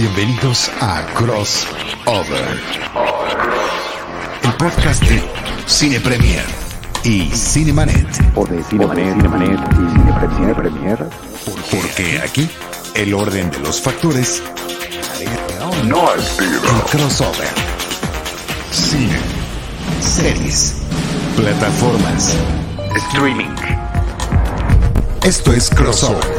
Bienvenidos a Crossover, el podcast de Cine Premier y Cinemanet. O de Cinemanet, Cinemanet y Cine Premier, Premier. Porque aquí el orden de los factores No es el crossover. Cine, series, plataformas. Streaming. Esto es Crossover.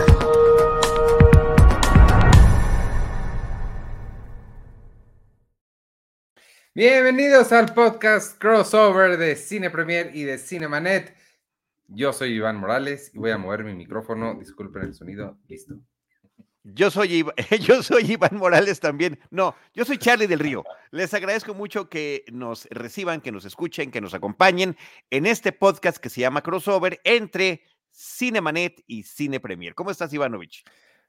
Bienvenidos al podcast crossover de Cine Premier y de Cinemanet. Yo soy Iván Morales y voy a mover mi micrófono. Disculpen el sonido. Listo. Yo soy, yo soy Iván Morales también. No, yo soy Charlie del Río. Les agradezco mucho que nos reciban, que nos escuchen, que nos acompañen en este podcast que se llama Crossover entre Cinemanet y Cine Premier. ¿Cómo estás, Ivanovich?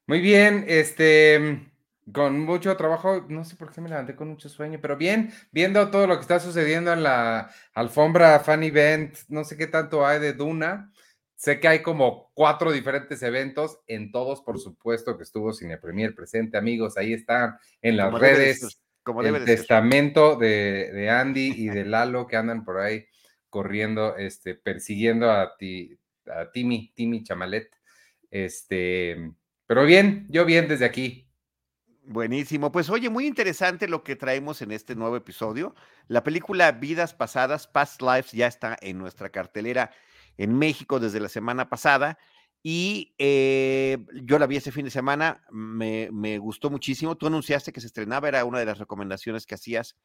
Muy bien, este, con mucho trabajo, no sé por qué me levanté con mucho sueño, pero bien, viendo todo lo que está sucediendo en la alfombra Fan Event, no sé qué tanto hay de Duna. Sé que hay como cuatro diferentes eventos, en todos, por supuesto, que estuvo Cine Premier presente, amigos, ahí están en las Como redes. como el testamento de, de Andy y de Lalo que andan por ahí corriendo, este, persiguiendo a, ti, a Timmy, Timmy Chamalet. Este, pero bien, yo bien desde aquí. Buenísimo. Pues oye, muy interesante lo que traemos en este nuevo episodio. La película Vidas Pasadas, Past Lives, ya está en nuestra cartelera en México desde la semana pasada. Y eh, yo la vi ese fin de semana, me, me gustó muchísimo. Tú anunciaste que se estrenaba, era una de las recomendaciones que hacías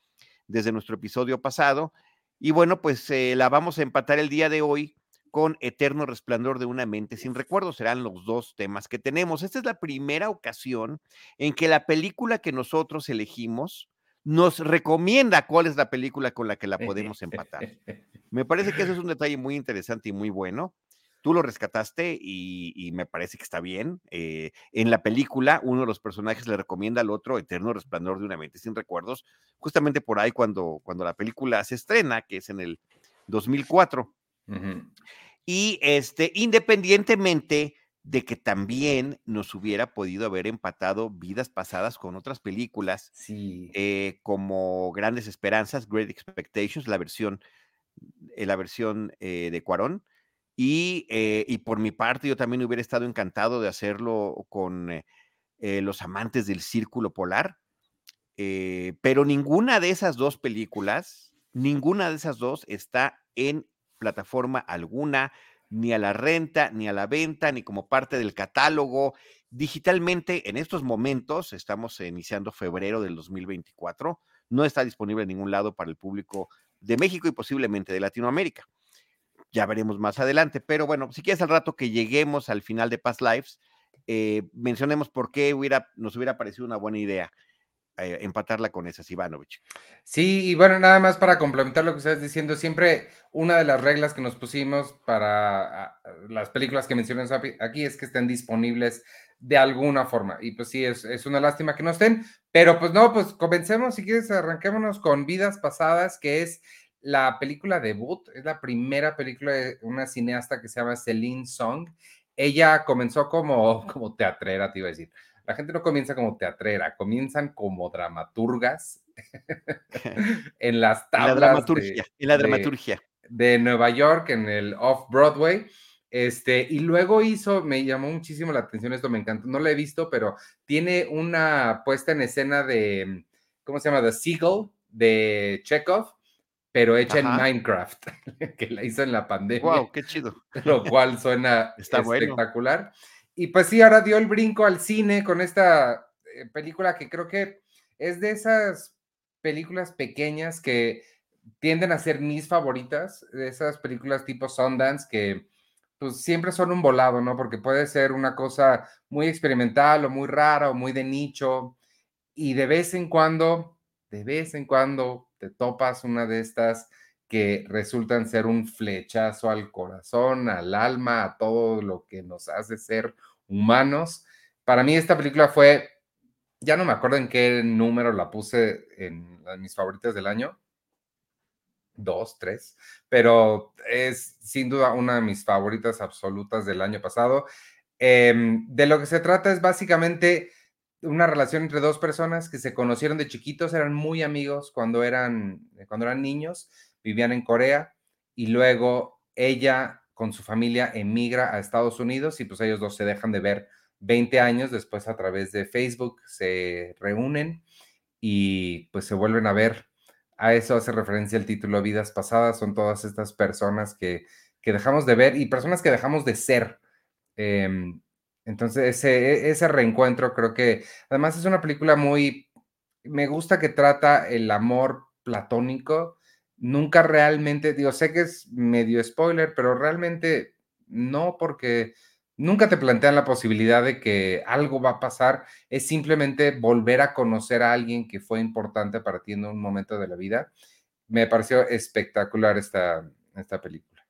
desde nuestro episodio pasado. Y bueno, pues eh, la vamos a empatar el día de hoy con Eterno Resplandor de una mente sin recuerdos. Serán los dos temas que tenemos. Esta es la primera ocasión en que la película que nosotros elegimos nos recomienda cuál es la película con la que la podemos empatar. Me parece que eso es un detalle muy interesante y muy bueno. Tú lo rescataste y, y me parece que está bien. Eh, en la película, uno de los personajes le recomienda al otro Eterno Resplandor de una mente sin recuerdos, justamente por ahí cuando, cuando la película se estrena, que es en el 2004. Ujú. Y este, independientemente de que también nos hubiera podido haber empatado vidas pasadas con otras películas, Sí. eh, como Grandes Esperanzas, Great Expectations, la versión, eh, la versión eh, de Cuarón. Y, y por mi parte, yo también hubiera estado encantado de hacerlo con Los Amantes del Círculo Polar. pero ninguna de esas dos películas, ninguna de esas dos está en plataforma alguna, ni a la renta, ni a la venta, ni como parte del catálogo. Digitalmente, en estos momentos, estamos iniciando febrero del 2024, no está disponible en ningún lado para el público de México y posiblemente de Latinoamérica. Ya veremos más adelante, pero bueno, si quieres al rato que lleguemos al final de Past Lives, eh, mencionemos por qué hubiera, nos hubiera parecido una buena idea eh, empatarla con esas, Ivanovich. Sí, y bueno, nada más para complementar lo que estás diciendo, siempre una de las reglas que nos pusimos para ah, las películas que mencionas aquí es que estén disponibles de alguna forma. Y pues sí, es, es una lástima que no estén, pero pues no, pues comencemos, si quieres, arranquémonos con Vidas Pasadas, que es la película debut, es la primera película de una cineasta que se llama Celine Song. Ella comenzó como, como teatrera, te iba a decir. La gente no comienza como teatrera, comienzan como dramaturgas en las En la tablas dramaturgia, de, en la de- dramaturgia. de Nueva York, en el Off-Broadway. Este, y luego hizo, me llamó muchísimo la atención, esto me encantó, no lo he visto, pero tiene una puesta en escena de, ¿cómo se llama? The Seagull, de Chekhov, pero hecha en Ajá. Minecraft, que la hizo en la pandemia Wow, qué chido. lo cual suena Está bueno. Y pues sí, ahora dio el brinco al cine con esta eh, película que creo que es de esas películas pequeñas que tienden a ser mis favoritas, de esas películas tipo Sundance que pues siempre son un volado, ¿no? Porque puede ser una cosa muy experimental o muy rara o muy de nicho y de vez en cuando, de vez en cuando te topas una de estas que resultan ser un flechazo al corazón, al alma, a todo lo que nos hace ser humanos. Para mí esta película fue, ya no me acuerdo en qué número la puse en las- mis favoritas del año, dos, tres, pero es sin duda una de mis favoritas absolutas del año pasado. Em, de lo que se trata es básicamente una relación entre dos personas que se conocieron de chiquitos, eran muy amigos cuando eran, cuando eran niños, vivían en Corea y luego ella con su familia emigra a Estados Unidos y pues ellos dos se dejan de ver 20 años después a través de Facebook, se reúnen y pues se vuelven a ver. A eso hace referencia el título Vidas Pasadas, son todas estas personas que, que dejamos de ver y personas que dejamos de ser. Em, entonces, ese, ese reencuentro creo que además es una película muy, me gusta que trata el amor platónico. Nunca realmente, digo, sé que es medio spoiler, pero realmente no, porque nunca te plantean la posibilidad de que algo va a pasar. Es simplemente volver a conocer a alguien que fue importante para ti en un momento de la vida. Me pareció espectacular esta, esta película.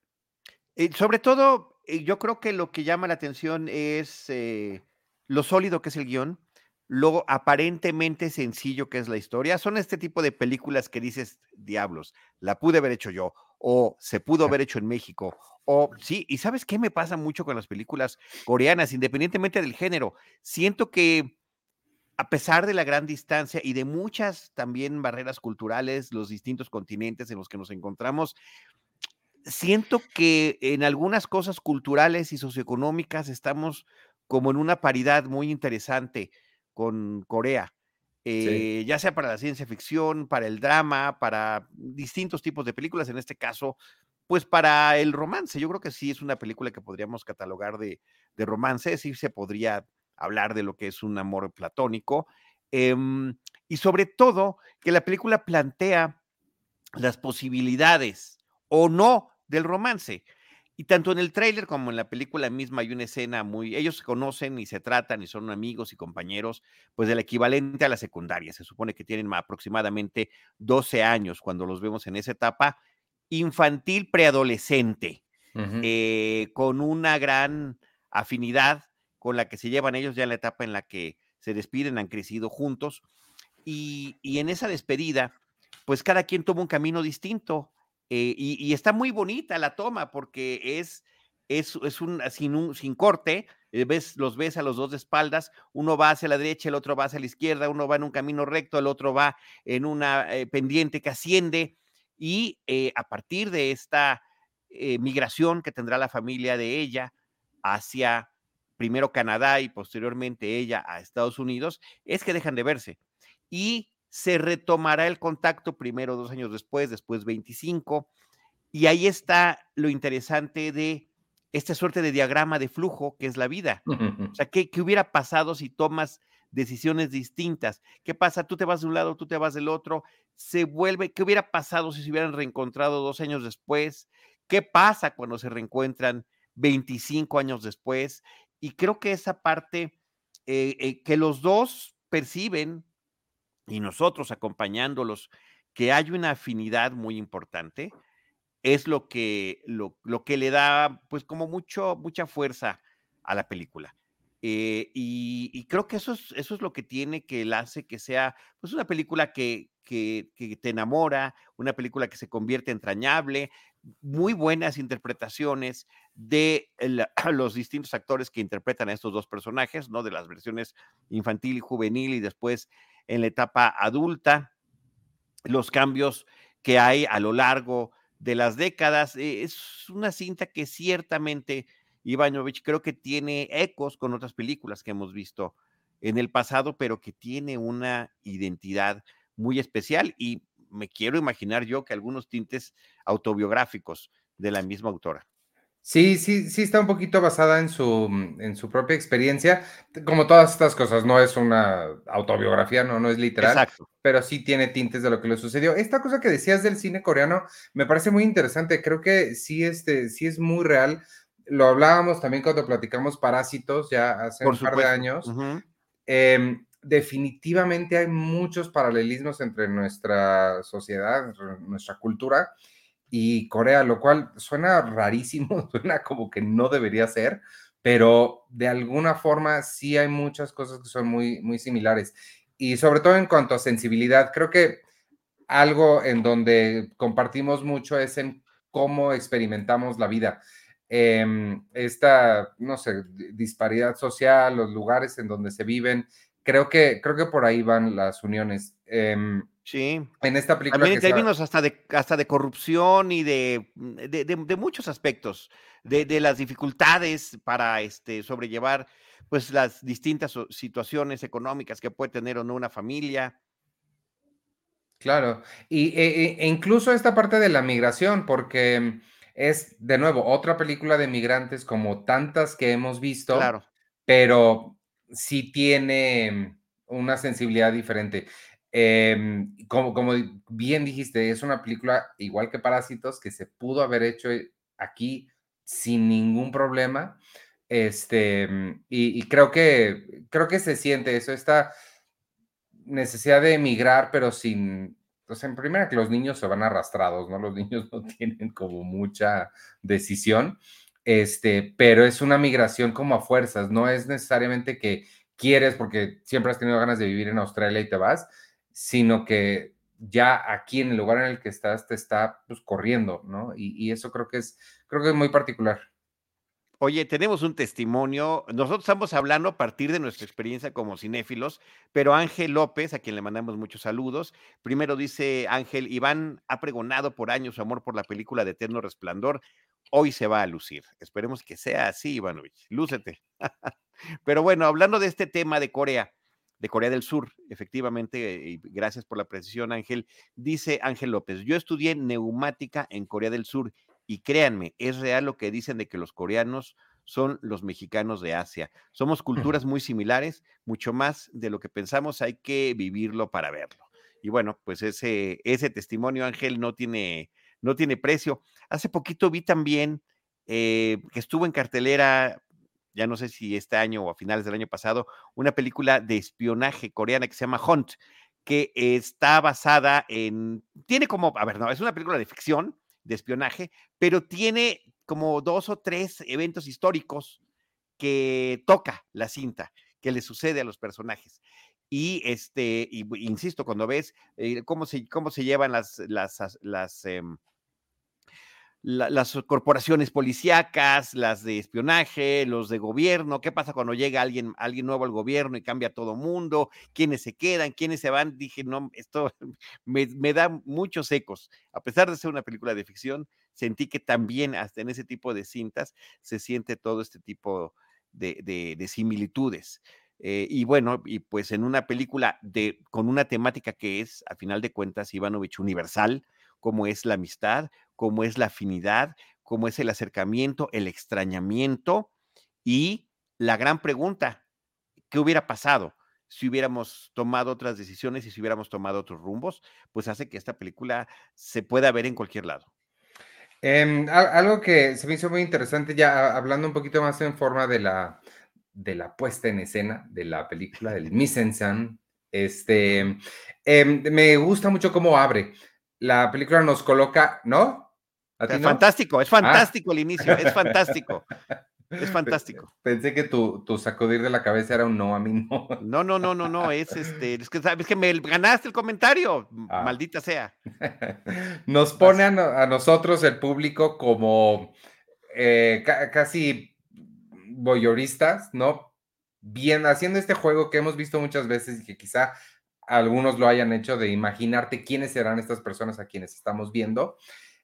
Y sobre todo, yo creo que lo que llama la atención es eh, lo sólido que es el guion, lo aparentemente sencillo que es la historia. Son este tipo de películas que dices, diablos, la pude haber hecho yo, o se pudo haber hecho en México, o sí, y sabes qué me pasa mucho con las películas coreanas, independientemente del género, siento que a pesar de la gran distancia y de muchas también barreras culturales, los distintos continentes en los que nos encontramos, siento que en algunas cosas culturales y socioeconómicas estamos como en una paridad muy interesante con Corea, eh, ya sea para la ciencia ficción, para el drama, para distintos tipos de películas, en este caso, pues para el romance. Yo creo que sí es una película que podríamos catalogar de, romance, sí se podría hablar de lo que es un amor platónico, em, y sobre todo que la película plantea las posibilidades o no del romance. Y tanto en el tráiler como en la película misma hay una escena muy, ellos se conocen y se tratan y son amigos y compañeros, pues del equivalente a la secundaria. Se supone que tienen aproximadamente 12 años cuando los vemos en esa etapa infantil preadolescente, eh, con una gran afinidad con la que se llevan ellos ya en la etapa en la que se despiden, han crecido juntos. Y, y en esa despedida, pues cada quien toma un camino distinto. Eh, y, está muy bonita la toma porque es, es, es un, sin, sin corte, eh, ves, los ves a los dos de espaldas, uno va hacia la derecha, el otro va hacia la izquierda, uno va en un camino recto, el otro va en una eh, pendiente que asciende y a partir de esta migración que tendrá la familia de ella hacia primero Canadá y posteriormente ella a Estados Unidos, es que dejan de verse. Y se retomará el contacto primero dos años después, después 25, y ahí está lo interesante de esta suerte de diagrama de flujo que es la vida. O sea, ¿qué, hubiera pasado si tomas decisiones distintas? ¿Qué pasa? Tú te vas de un lado, tú te vas del otro, se vuelve, ¿qué hubiera pasado si se hubieran reencontrado dos años después? ¿Qué pasa cuando se reencuentran 25 años después? Y creo que esa parte eh, eh, que los dos perciben y nosotros acompañándolos, que hay una afinidad muy importante, es lo que, lo, que le da, pues, como mucho, mucha fuerza a la película. Eh, y, creo que eso es, eso es lo que tiene que la hace que sea, pues, una película que, que, te enamora, una película que se convierte entrañable, muy buenas interpretaciones de los distintos actores que interpretan a estos dos personajes, ¿no? De las versiones infantil y juvenil y después en la etapa adulta, los cambios que hay a lo largo de las décadas. Eh, es una cinta que ciertamente, Ivanovich, creo que tiene ecos con otras películas que hemos visto en el pasado, pero que tiene una identidad muy especial y me quiero imaginar yo que algunos tintes autobiográficos de la misma autora. Sí, sí, sí está un poquito basada en su, mm, en su propia experiencia, como todas estas cosas, no es una autobiografía, no, no es literal, pero sí tiene tintes de lo que le sucedió. Esta cosa que decías del cine coreano me parece muy interesante, creo que sí, este, sí es muy real. Lo hablábamos también cuando platicamos Parásitos ya hace un par de años. Em, definitivamente hay muchos paralelismos entre nuestra sociedad, nuestra cultura y Corea, lo cual suena rarísimo, suena como que no debería ser, pero de alguna forma sí hay muchas cosas que son muy, muy similares. Y sobre todo en cuanto a sensibilidad, creo que algo en donde compartimos mucho es en cómo experimentamos la vida. em, esta, no sé, disparidad social, los lugares en donde se viven. Creo que, creo que por ahí van las uniones. Em, sí. En esta película. También en términos hasta de, hasta de corrupción y de, de, muchos aspectos, de, las dificultades para este, sobrellevar pues las distintas situaciones económicas que puede tener o no una familia. Claro, y, e, e, incluso esta parte de la migración, porque es, de nuevo, otra película de migrantes como tantas que hemos visto, claro. pero sí tiene una sensibilidad diferente. Em, como, bien dijiste, es una película igual que Parásitos que se pudo haber hecho aquí sin ningún problema. Este, y, y creo que creo que se siente eso, esta necesidad de emigrar, pero sin, pues en primera que los niños se van arrastrados, ¿no? Los niños no tienen como mucha decisión, este, pero es una migración como a fuerzas, no es necesariamente que quieres porque siempre has tenido ganas de vivir en Australia y te vas, sino que ya aquí en el lugar en el que estás te está pues, corriendo, ¿no? Y, eso creo que es, creo que es muy particular. Oye, tenemos un testimonio. Nosotros estamos hablando a partir de nuestra experiencia como cinéfilos, pero Ángel López, a quien le mandamos muchos saludos, primero dice Ángel, Iván ha pregonado por años su amor por la película de Eterno Resplandor. Hoy se va a lucir. Esperemos que sea así, Ivanovich. Lúcete. pero bueno, hablando de este tema de Corea, de Corea del Sur, efectivamente, y gracias por la precisión, Ángel, dice Ángel López, yo estudié neumática en Corea del Sur y créanme, es real lo que dicen de que los coreanos son los mexicanos de Asia. Somos culturas muy similares, mucho más de lo que pensamos, hay que vivirlo para verlo. Y bueno, pues ese, ese testimonio, Ángel, no tiene, no tiene precio. Hace poquito vi también eh, que estuvo en cartelera, ya no sé si este año o a finales del año pasado, una película de espionaje coreana que se llama Hunt, que está basada en, tiene como, a ver, no, es una película de ficción, de espionaje, pero tiene como dos o tres eventos históricos que toca la cinta, que le sucede a los personajes. Y este, insisto, cuando ves eh, cómo, se, cómo se llevan las, las, las las corporaciones policíacas, las de espionaje, los de gobierno, qué pasa cuando llega alguien, alguien nuevo al gobierno y cambia todo mundo, quiénes se quedan, quiénes se van, dije, no, esto me, da muchos ecos. A pesar de ser una película de ficción, sentí que también hasta en ese tipo de cintas se siente todo este tipo de, similitudes. Eh, y bueno, y pues en una película de, con una temática que es, a final de cuentas, Ivanovich universal, como es la amistad, como es la afinidad, como es el acercamiento, el extrañamiento y la gran pregunta, ¿qué hubiera pasado si hubiéramos tomado otras decisiones y si hubiéramos tomado otros rumbos? Pues hace que esta película se pueda ver en cualquier lado. Em, algo que se me hizo muy interesante, ya hablando un poquito más en forma de la, de la puesta en escena de la película, del mise en scène, este, em, me gusta mucho cómo abre la película nos coloca, ¿no? es fantástico, es ah. fantástico el inicio, es fantástico. Es fantástico. Pensé que tu, tu, sacudir de la cabeza era un no, a mí no. No, no, no, no, no, es este, es que sabes que me ganaste el comentario, ah. maldita sea. Nos pone a, nosotros, el público, como eh, casi voyeuristas, ¿no? Bien, haciendo este juego que hemos visto muchas veces y que quizá algunos lo hayan hecho de imaginarte quiénes serán estas personas a quienes estamos viendo.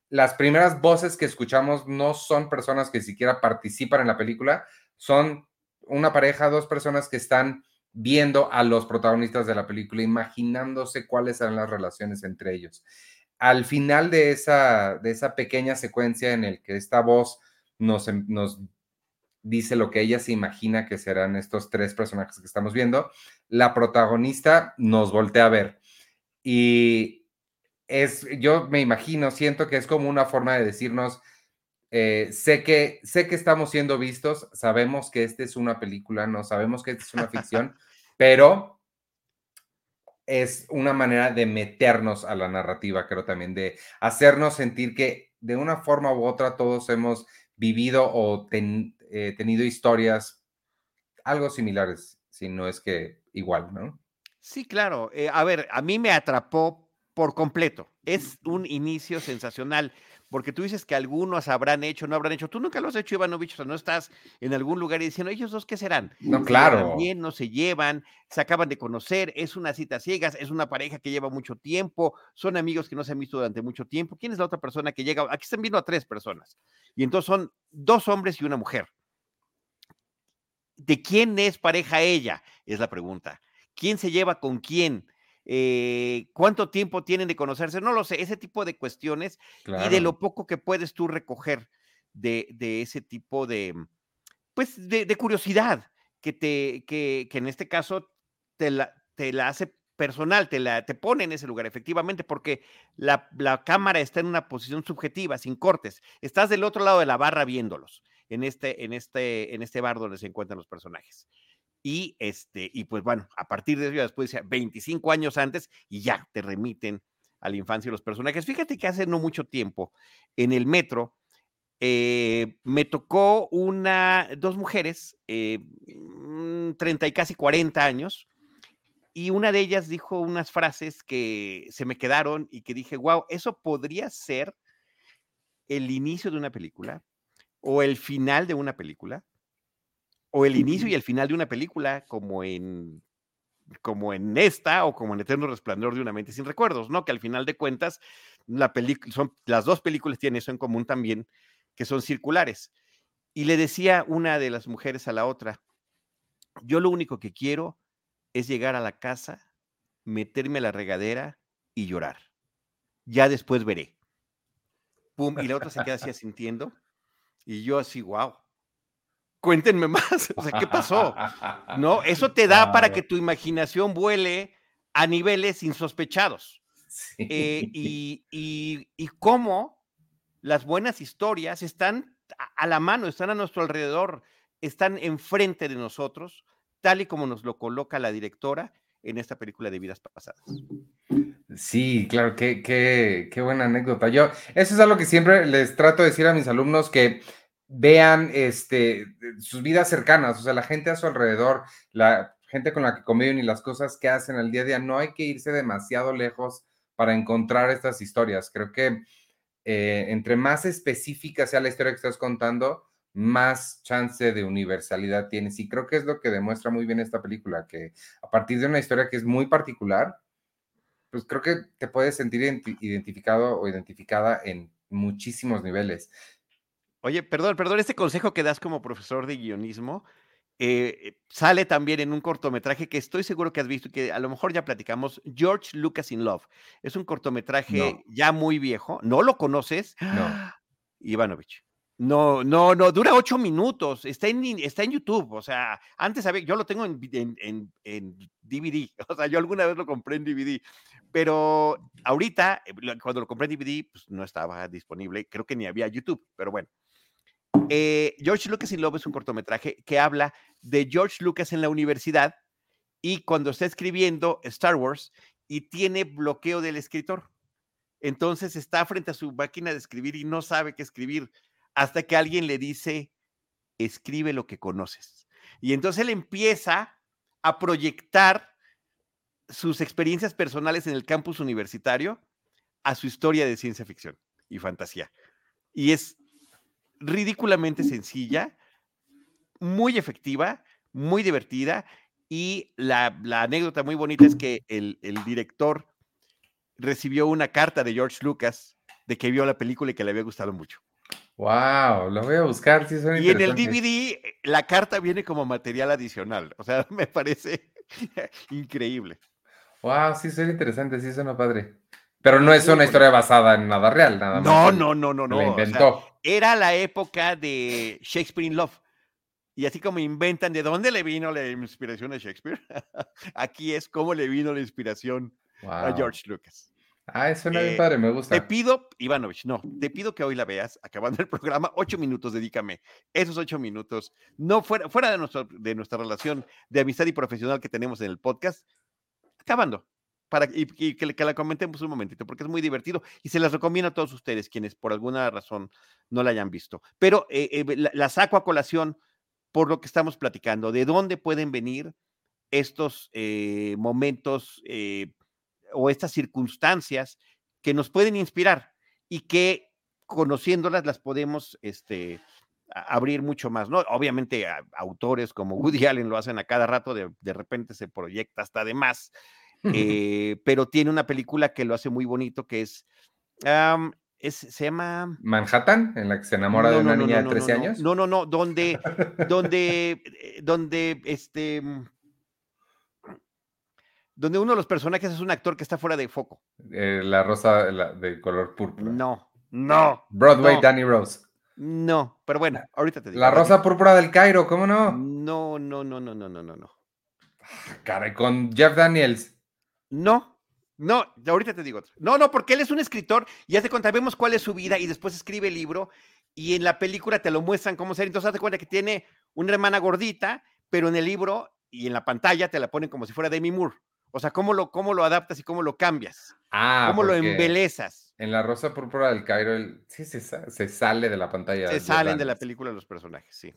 Las primeras voces que escuchamos no son personas que siquiera participan en la película, son una pareja, dos personas que están viendo a los protagonistas de la película, imaginándose cuáles serán las relaciones entre ellos. Al final de esa, de esa pequeña secuencia en el que esta voz nos, nos dice lo que ella se imagina que serán estos tres personajes que estamos viendo, la protagonista nos voltea a ver. Y es, yo me imagino, siento que es como una forma de decirnos, eh, sé, que, sé que estamos siendo vistos, sabemos que esta es una película, no sabemos que esta es una ficción, pero es una manera de meternos a la narrativa, creo también, de hacernos sentir que de una forma u otra todos hemos vivido o eh, tenido historias algo similares, si no es que igual, ¿no? Sí, claro. Eh, a ver, a mí me atrapó por completo. es un inicio sensacional, porque tú dices que algunos habrán hecho, no habrán hecho. Tú nunca lo has hecho, Ivanovich, o sea, no estás en algún lugar y diciendo, ellos dos, ¿qué serán? No, ¿Se claro. bien, no se llevan, se acaban de conocer, es una cita ciegas, es una pareja que lleva mucho tiempo, son amigos que no se han visto durante mucho tiempo. ¿Quién es la otra persona que llega? Aquí están viendo a tres personas. Y entonces son dos hombres y una mujer. ¿De quién es pareja ella? Es la pregunta. ¿Quién se lleva con quién? Eh, ¿Cuánto tiempo tienen de conocerse? No lo sé, ese tipo de cuestiones y de lo poco que puedes tú recoger de, de ese tipo de, pues, de, de curiosidad que te, que, que en este caso te la, te la hace personal, te la, te pone en ese lugar, efectivamente, porque la, la cámara está en una posición subjetiva, sin cortes. Estás del otro lado de la barra viéndolos en este, en este, en este bar donde se encuentran los personajes. Y este, y pues bueno, a partir de eso, después, ya 25 años antes, y ya te remiten a la infancia de los personajes. Fíjate que hace no mucho tiempo, en el metro, eh, me tocó una, dos mujeres, eh, mm, 30 y casi 40 años, y una de ellas dijo unas frases que se me quedaron y que dije, wow, eso podría ser el inicio de una película o el final de una película o el inicio y el final de una película como en como en esta o como en Eterno Resplandor de una mente sin recuerdos, ¿no? Que al final de cuentas la son las dos películas tienen eso en común también, que son circulares. Y le decía una de las mujeres a la otra, yo lo único que quiero es llegar a la casa, meterme a la regadera y llorar. Ya después veré. Pum, y la otra se queda así sintiendo y yo así, wow. Cuéntenme más, o sea, ¿qué pasó? No, eso te da para que tu imaginación vuele a niveles insospechados. Sí. Eh, y, y- y cómo las buenas historias están a la mano, están a nuestro alrededor, están enfrente de nosotros, tal y como nos lo coloca la directora en esta película de vidas pasadas. Sí, claro, qué, qué, qué buena anécdota. Yo, eso es algo que siempre les trato de decir a mis alumnos que vean este, sus vidas cercanas, o sea, la gente a su alrededor, la gente con la que conviven y las cosas que hacen al día a día. No hay que irse demasiado lejos para encontrar estas historias. Creo que eh, entre más específica sea la historia que estás contando, más chance de universalidad tienes. Y creo que es lo que demuestra muy bien esta película, que a partir de una historia que es muy particular, pues creo que te puedes sentir identi- identificado o identificada en muchísimos niveles. Oye, perdón, perdón, este consejo que das como profesor de guionismo eh, sale también en un cortometraje que estoy seguro que has visto y que a lo mejor ya platicamos, George Lucas in Love. Es un cortometraje No. ya muy viejo, ¿no lo conoces? No. Ivanovich. No, no, no, dura ocho minutos, está en, está en YouTube, o sea, antes había, yo lo tengo en, en, en- DVD, o sea, yo alguna vez lo compré en DVD, pero ahorita, eh, cuando lo compré en DVD, pues no estaba disponible, creo que ni había YouTube, pero bueno. Eh, George Lucas in Love es un cortometraje que habla de George Lucas en la universidad y cuando está escribiendo Star Wars y tiene bloqueo del escritor. Entonces está frente a su máquina de escribir y no sabe qué escribir hasta que alguien le dice, escribe lo que conoces. Y entonces él empieza a proyectar sus experiencias personales en el campus universitario a su historia de ciencia ficción y fantasía. Y es ridículamente sencilla, muy efectiva, muy divertida. Y la, anécdota muy bonita es que el director recibió una carta de George Lucas de que vio la película y que le había gustado mucho. Wow, lo voy a buscar. Sí, suena Y en el. DVD eh, la carta viene como material adicional. O sea, me parece increíble. Wow, sí, suena interesante, sí, suena padre. Pero no es una historia basada en nada real, nada más. No, no, no, no, no. La o sea, inventó. era la época de Shakespeare in Love. Y así como inventan de dónde le vino la inspiración a Shakespeare, aquí es cómo le vino la inspiración a. George Lucas. Ah, suena bien Eh, padre, me Te gusta. pido, Ivanovich, no, te pido que hoy la veas, acabando el programa, ocho minutos, dedícame esos ocho minutos, no fuera, fuera de, nuestro, de nuestra relación de amistad y profesional que tenemos en el podcast, acabando, para y, y que, que la comentemos un momentito, porque es muy divertido y se las recomiendo a todos ustedes, quienes por alguna razón no la hayan visto. Pero eh, eh, la, la saco a colación por lo que estamos platicando, de dónde pueden venir estos eh, momentos eh, o estas circunstancias que nos pueden inspirar y que conociéndolas las podemos este, abrir mucho más, ¿no? Obviamente autores como Woody Allen lo hacen a cada rato, de, repente se proyecta hasta de más, eh, pero tiene una película que lo hace muy bonito, que es, es se llama... Manhattan, en la que se enamora de una niña de 13 años. No, no, no, donde, donde, eh, donde, este donde uno de los personajes es un actor que está fuera de foco. Eh, la rosa de color púrpura. No, no. Broadway, Danny Rose. No, pero bueno, ahorita te digo. La rosa púrpura del Cairo, ¿cómo no? No, no, no, no, no, no, no, no. Ah, caray, con Jeff Daniels. No, no, ahorita te digo. No, no, porque él es un escritor y hace cuenta, vemos cuál es su vida y después escribe el libro y en la película te lo muestran cómo ser. Entonces, hazte cuenta que tiene una hermana gordita, pero en el libro y en la pantalla te la ponen como si fuera Demi Moore. O sea, ¿cómo lo, cómo lo adaptas y cómo lo cambias? Ah, ¿Cómo lo embelezas? En la Rosa Púrpura del Cairo, sí se, sale de la pantalla. Se salen de la película los personajes, sí.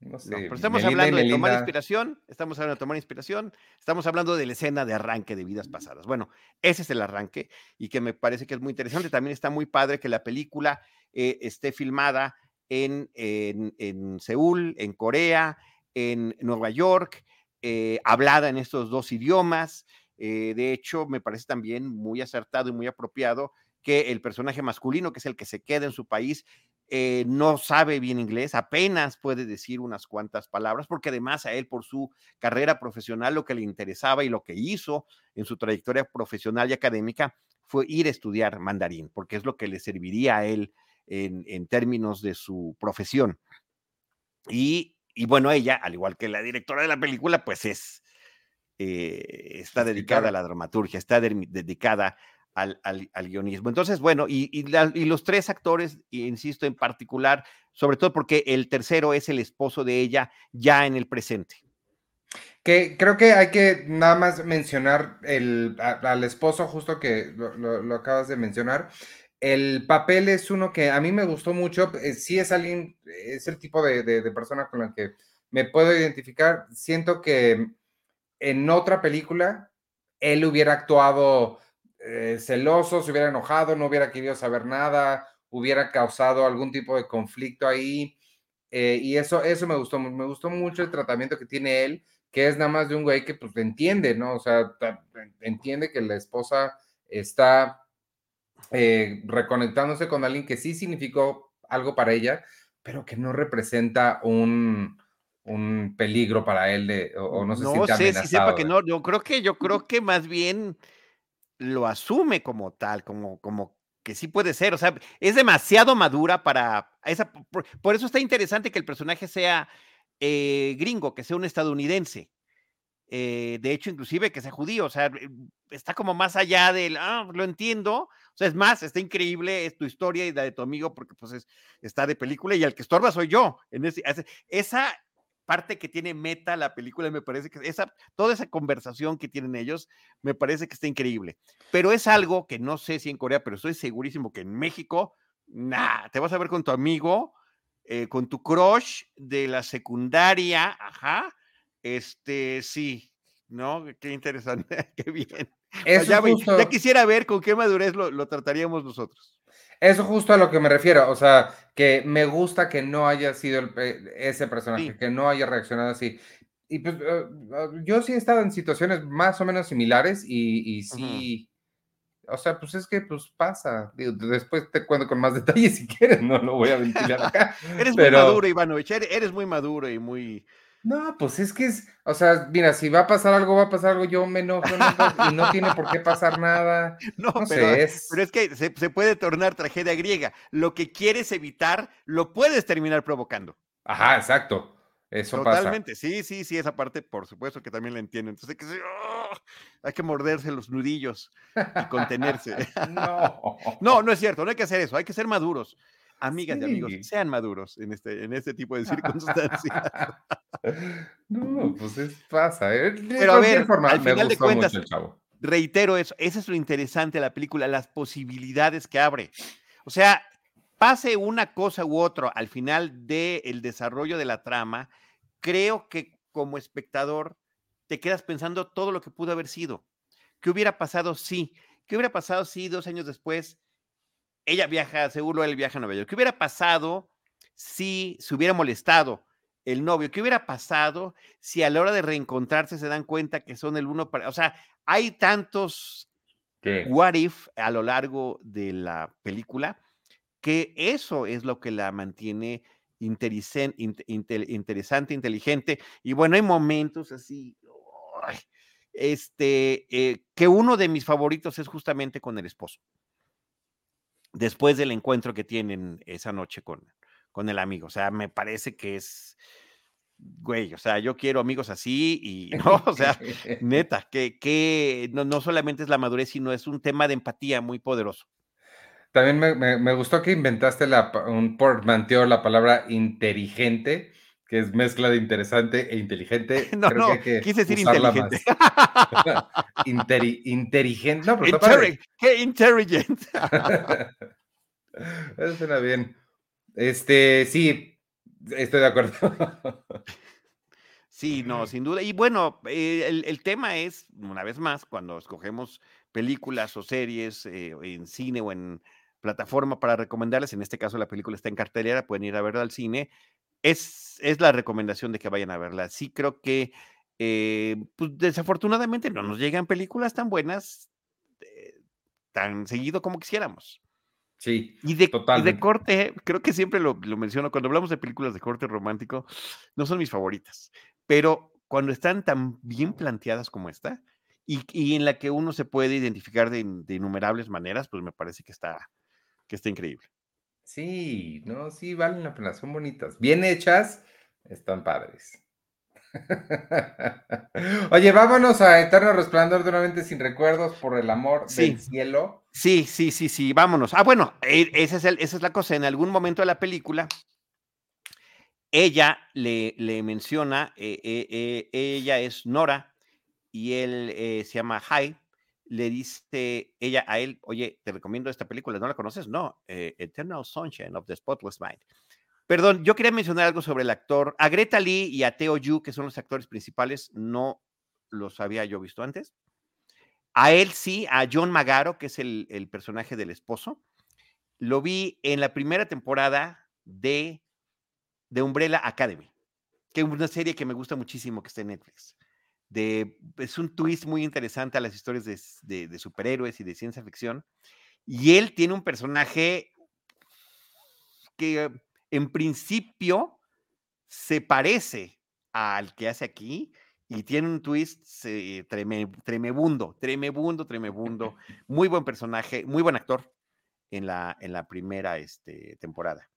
No sé. pero estamos hablando de tomar inspiración, estamos hablando de tomar inspiración, estamos hablando de la escena de arranque de vidas pasadas. Bueno, ese es el arranque y que me parece que es muy interesante. También está muy padre que la película eh, esté filmada en, en, en Seúl, en Corea, en Nueva York, eh, hablada en estos dos idiomas. Eh, de hecho, me parece también muy acertado y muy apropiado que el personaje masculino, que es el que se queda en su país, eh, no sabe bien inglés, apenas puede decir unas cuantas palabras, porque además a él por su carrera profesional lo que le interesaba y lo que hizo en su trayectoria profesional y académica fue ir a estudiar mandarín, porque es lo que le serviría a él en, en términos de su profesión. Y y bueno, ella, al igual que la directora de la película, pues es, eh, está dedicada a la dramaturgia, está dedicada al, guionismo. Entonces, bueno, y, los tres actores, insisto en particular, sobre todo porque el tercero es el esposo de ella ya en el presente. Que creo que hay que nada más mencionar el, al esposo, justo que lo acabas de mencionar. El papel es uno que a mí me gustó mucho. Eh, sí es alguien, es el tipo de, persona con la que me puedo identificar. Siento que en otra película él hubiera actuado eh, celoso, se hubiera enojado, no hubiera querido saber nada, hubiera causado algún tipo de conflicto ahí. Eh, y eso, eso me gustó, me gustó mucho el tratamiento que tiene él, que es nada más de un güey que pues entiende, ¿no? O sea, entiende que la esposa está eh, reconectándose con alguien que sí significó algo para ella, pero que no representa un, un peligro para él de, o, no se no sé si sepa que no, yo creo que, yo creo que más bien lo asume como tal, como, como que sí puede ser, o sea, es demasiado madura para esa, por, eso está interesante que el personaje sea eh, gringo, que sea un estadounidense. Eh, de hecho, inclusive que sea judío, o sea, está como más allá del, ah, lo entiendo, o sea, es más, está increíble, es tu historia y la de tu amigo, porque pues es, está de película y el que estorba soy yo. En esa parte que tiene meta la película, me parece que esa, toda esa conversación que tienen ellos, me parece que está increíble. Pero es algo que no sé si en Corea, pero estoy segurísimo que en México, nada, te vas a ver con tu amigo, eh, con tu crush de la secundaria, ajá, este, sí, ¿no? Qué interesante, qué bien. Ya, quisiera ver con qué madurez lo, trataríamos nosotros. Eso justo a lo que me refiero, o sea, que me gusta que no haya sido ese personaje, que no haya reaccionado así. Y pues eh, ah, yo sí he estado en situaciones más o menos similares y, sí, o sea, pues es que pues pasa. después te cuento con más detalles si quieres, no lo voy a ventilar acá. eres muy maduro, Ivanovich, eres muy maduro y muy no, pues es que es, o sea, mira, si va a pasar algo, va a pasar algo, yo me enojo, y no tiene por qué pasar nada. No, pero, es... pero, es... que se, puede tornar tragedia griega. Lo que quieres evitar, lo puedes terminar provocando. Ajá, exacto. Eso Totalmente, sí, sí, sí, esa parte, por supuesto que también la entiendo. Entonces hay que, ¡oh! hay que morderse los nudillos y contenerse. no. no, no es cierto, no hay que hacer eso, hay que ser maduros amigas y amigos, sean maduros en este, en este tipo de circunstancias. no, pues es, pasa. ¿eh? Pero a ver, al final de cuentas, reitero eso, eso es lo interesante de la película, las posibilidades que abre. O sea, pase una cosa u otra al final del desarrollo de la trama, creo que como espectador te quedas pensando todo lo que pudo haber sido. ¿Qué hubiera pasado si? ¿Qué hubiera pasado si dos años después ella viaja, seguro él viaja a Nueva York? ¿Qué hubiera pasado si se hubiera molestado el novio? ¿Qué hubiera pasado si a la hora de reencontrarse se dan cuenta que son el uno para... O sea, hay tantos ¿Qué? what if a lo largo de la película que eso es lo que la mantiene interesante, inteligente. Y bueno, hay momentos así, este, eh, que uno de mis favoritos es justamente con el esposo. Después del encuentro que tienen esa noche con, con el amigo. O sea, me parece que es, güey, o sea, yo quiero amigos así y no, o sea, neta, que, que no, no solamente es la madurez, sino es un tema de empatía muy poderoso. También me, me- me gustó que inventaste la, un portmanteau la palabra inteligente, que es mezcla de interesante e inteligente. No, Creo no, que hay que quise decir inteligente. Interi- inteligente. No, pero ¡Qué intelligent! Eso suena bien. Este, sí, estoy de acuerdo. Sí, no, sin duda. Y bueno, eh, el, el tema es, una vez más, cuando escogemos películas o series eh, en cine o en plataforma para recomendarles, en este caso la película está en cartelera, pueden ir a verla al cine, es, es la recomendación de que vayan a verla. Sí creo que, eh, pues desafortunadamente no nos llegan películas tan buenas, eh, tan seguido como quisiéramos. Sí, Y de, y de corte, creo que siempre lo, lo menciono, cuando hablamos de películas de corte romántico, no son mis favoritas, pero cuando están tan bien planteadas como esta, y, y en la que uno se puede identificar de, de innumerables maneras, pues me parece que está, que está increíble. Sí, no, sí, valen la pena, son bonitas. Bien hechas, están padres. Oye, vámonos a Eterno Resplandor de una mente sin recuerdos por el amor Sí. del cielo. Sí, sí, sí, sí, vámonos. Ah, bueno, e- ese es el- esa es la cosa. En algún momento de la película, ella le, le menciona, eh, eh, eh, ella es Nora y él se llama Hai. Le dice ella a él, oye, te recomiendo esta película, ¿no la conoces? No, eh, Eternal Sunshine of the Spotless Mind. Perdón, yo quería mencionar algo sobre el actor. A Greta Lee y a Theo Yu, que son los actores principales, no los había yo visto antes. A él sí, a John Magaro, que es el, personaje del esposo, lo vi en la primera temporada de, de Umbrella Academy, que es una serie que me gusta muchísimo que está en Netflix. De, es un twist muy interesante a las historias de, s- de- de superhéroes y de ciencia ficción. Y él tiene un personaje que en principio se parece al que hace aquí y tiene un twist eh, treme- tremebundo, tremebundo, tremebundo. Muy buen personaje, muy buen actor en la, en la primera este, temporada.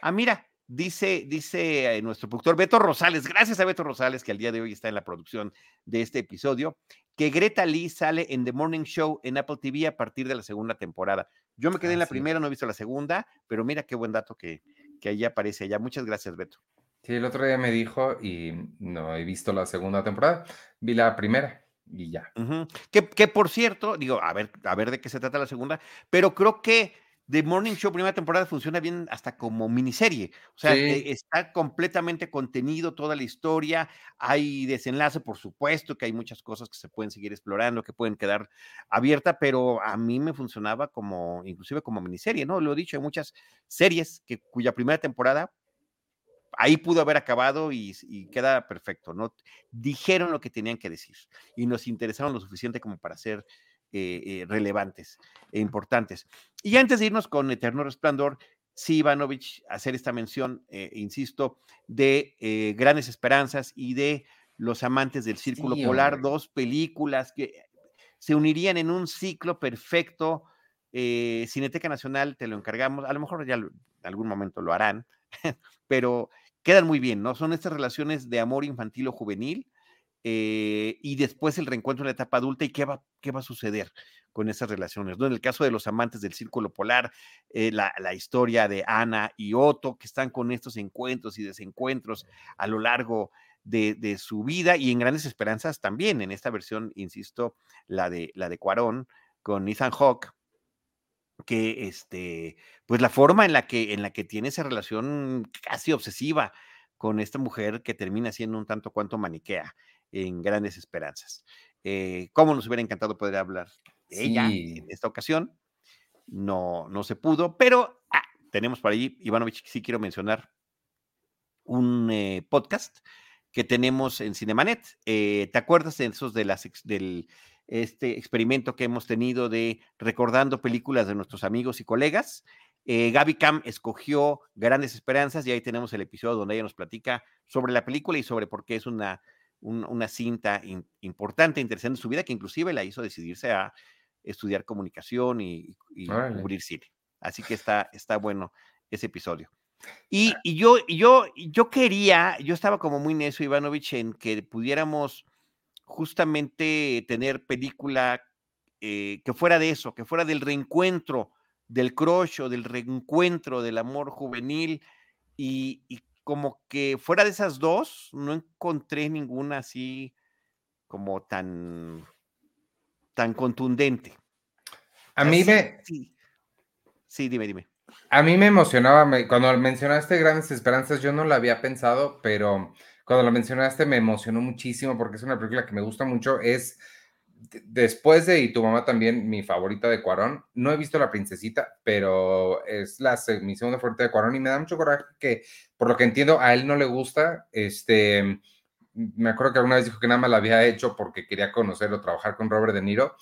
Ah, mira, dice, dice eh, nuestro productor Beto Rosales, gracias a Beto Rosales, que al día de hoy está en la producción de este episodio, que Greta Lee sale en The Morning Show en Apple TV a partir de la segunda temporada. Yo me quedé en la primera, no he visto la segunda, pero mira qué buen dato que, que ahí aparece allá. Muchas gracias, Beto. Sí, el otro día me dijo y no he visto la segunda temporada, vi la primera y ya. Que, que por cierto, digo, a ver, a ver de qué se trata la segunda, pero creo que The Morning Show primera temporada funciona bien hasta como miniserie. O sea, Sí. eh, está completamente contenido toda la historia. Hay desenlace, por supuesto, que hay muchas cosas que se pueden seguir explorando, que pueden quedar abiertas, pero a mí me funcionaba como, inclusive como miniserie, ¿no? Lo he dicho, hay muchas series que, cuya primera temporada ahí pudo haber acabado y, y queda perfecto, ¿no? Dijeron lo que tenían que decir y nos interesaron lo suficiente como para ser eh, eh, relevantes e importantes. Y antes de irnos con Eterno Resplandor, sí, Ivanovich, hacer esta mención, eh, insisto, de eh, Grandes Esperanzas y de Los Amantes del Círculo Sí, Polar, hombre. dos películas que se unirían en un ciclo perfecto. Eh, Cineteca Nacional, te lo encargamos, a lo mejor ya lo- en algún momento lo harán, pero quedan muy bien, ¿no? Son estas relaciones de amor infantil o juvenil eh, y después el reencuentro en la etapa adulta y qué va, qué va a suceder con esas relaciones, ¿no? En el caso de los amantes del círculo polar, eh, la, la historia de Ana y Otto, que están con estos encuentros y desencuentros a lo largo de, de su vida y en Grandes Esperanzas también, en esta versión, insisto, la de, la de Cuarón con Ethan Hawke, que este, pues la forma en la que, en la que tiene esa relación casi obsesiva con esta mujer que termina siendo un tanto cuanto maniquea en Grandes Esperanzas. Eh, ¿Cómo nos hubiera encantado poder hablar ella Sí. en esta ocasión. No, no se pudo, pero ah, tenemos por ahí, Ivanovich, sí quiero mencionar un eh, podcast que tenemos en Cinemanet. Eh, ¿Te acuerdas de esos de las del este experimento que hemos tenido de recordando películas de nuestros amigos y colegas? Eh, Gaby Cam escogió Grandes Esperanzas y ahí tenemos el episodio donde ella nos platica sobre la película y sobre por qué es una, un- una cinta in- importante, interesante en su vida, que inclusive la hizo decidirse a estudiar comunicación y, y cubrir cine. Así que está, está bueno ese episodio. Y, y yo, yo, yo quería, yo estaba como muy necio, Ivanovich, en que pudiéramos justamente tener película eh, que fuera de eso, que fuera del reencuentro, del crush o del reencuentro del amor juvenil y, y como que fuera de esas dos, no encontré ninguna así como tan, tan contundente. A mí me, Sí, sí, dime, dime. A mí me emocionaba, me- cuando mencionaste Grandes Esperanzas, yo no lo había pensado, pero cuando lo mencionaste me emocionó muchísimo porque es una película que me gusta mucho. Es después de Y tu mamá también, mi favorita de Cuarón. No he visto La Princesita, pero es la, mi segunda favorita de Cuarón y me da mucho coraje que, por lo que entiendo, a él no le gusta. Este, me acuerdo que alguna vez dijo que nada más la había hecho porque quería conocer o trabajar con Robert De Niro.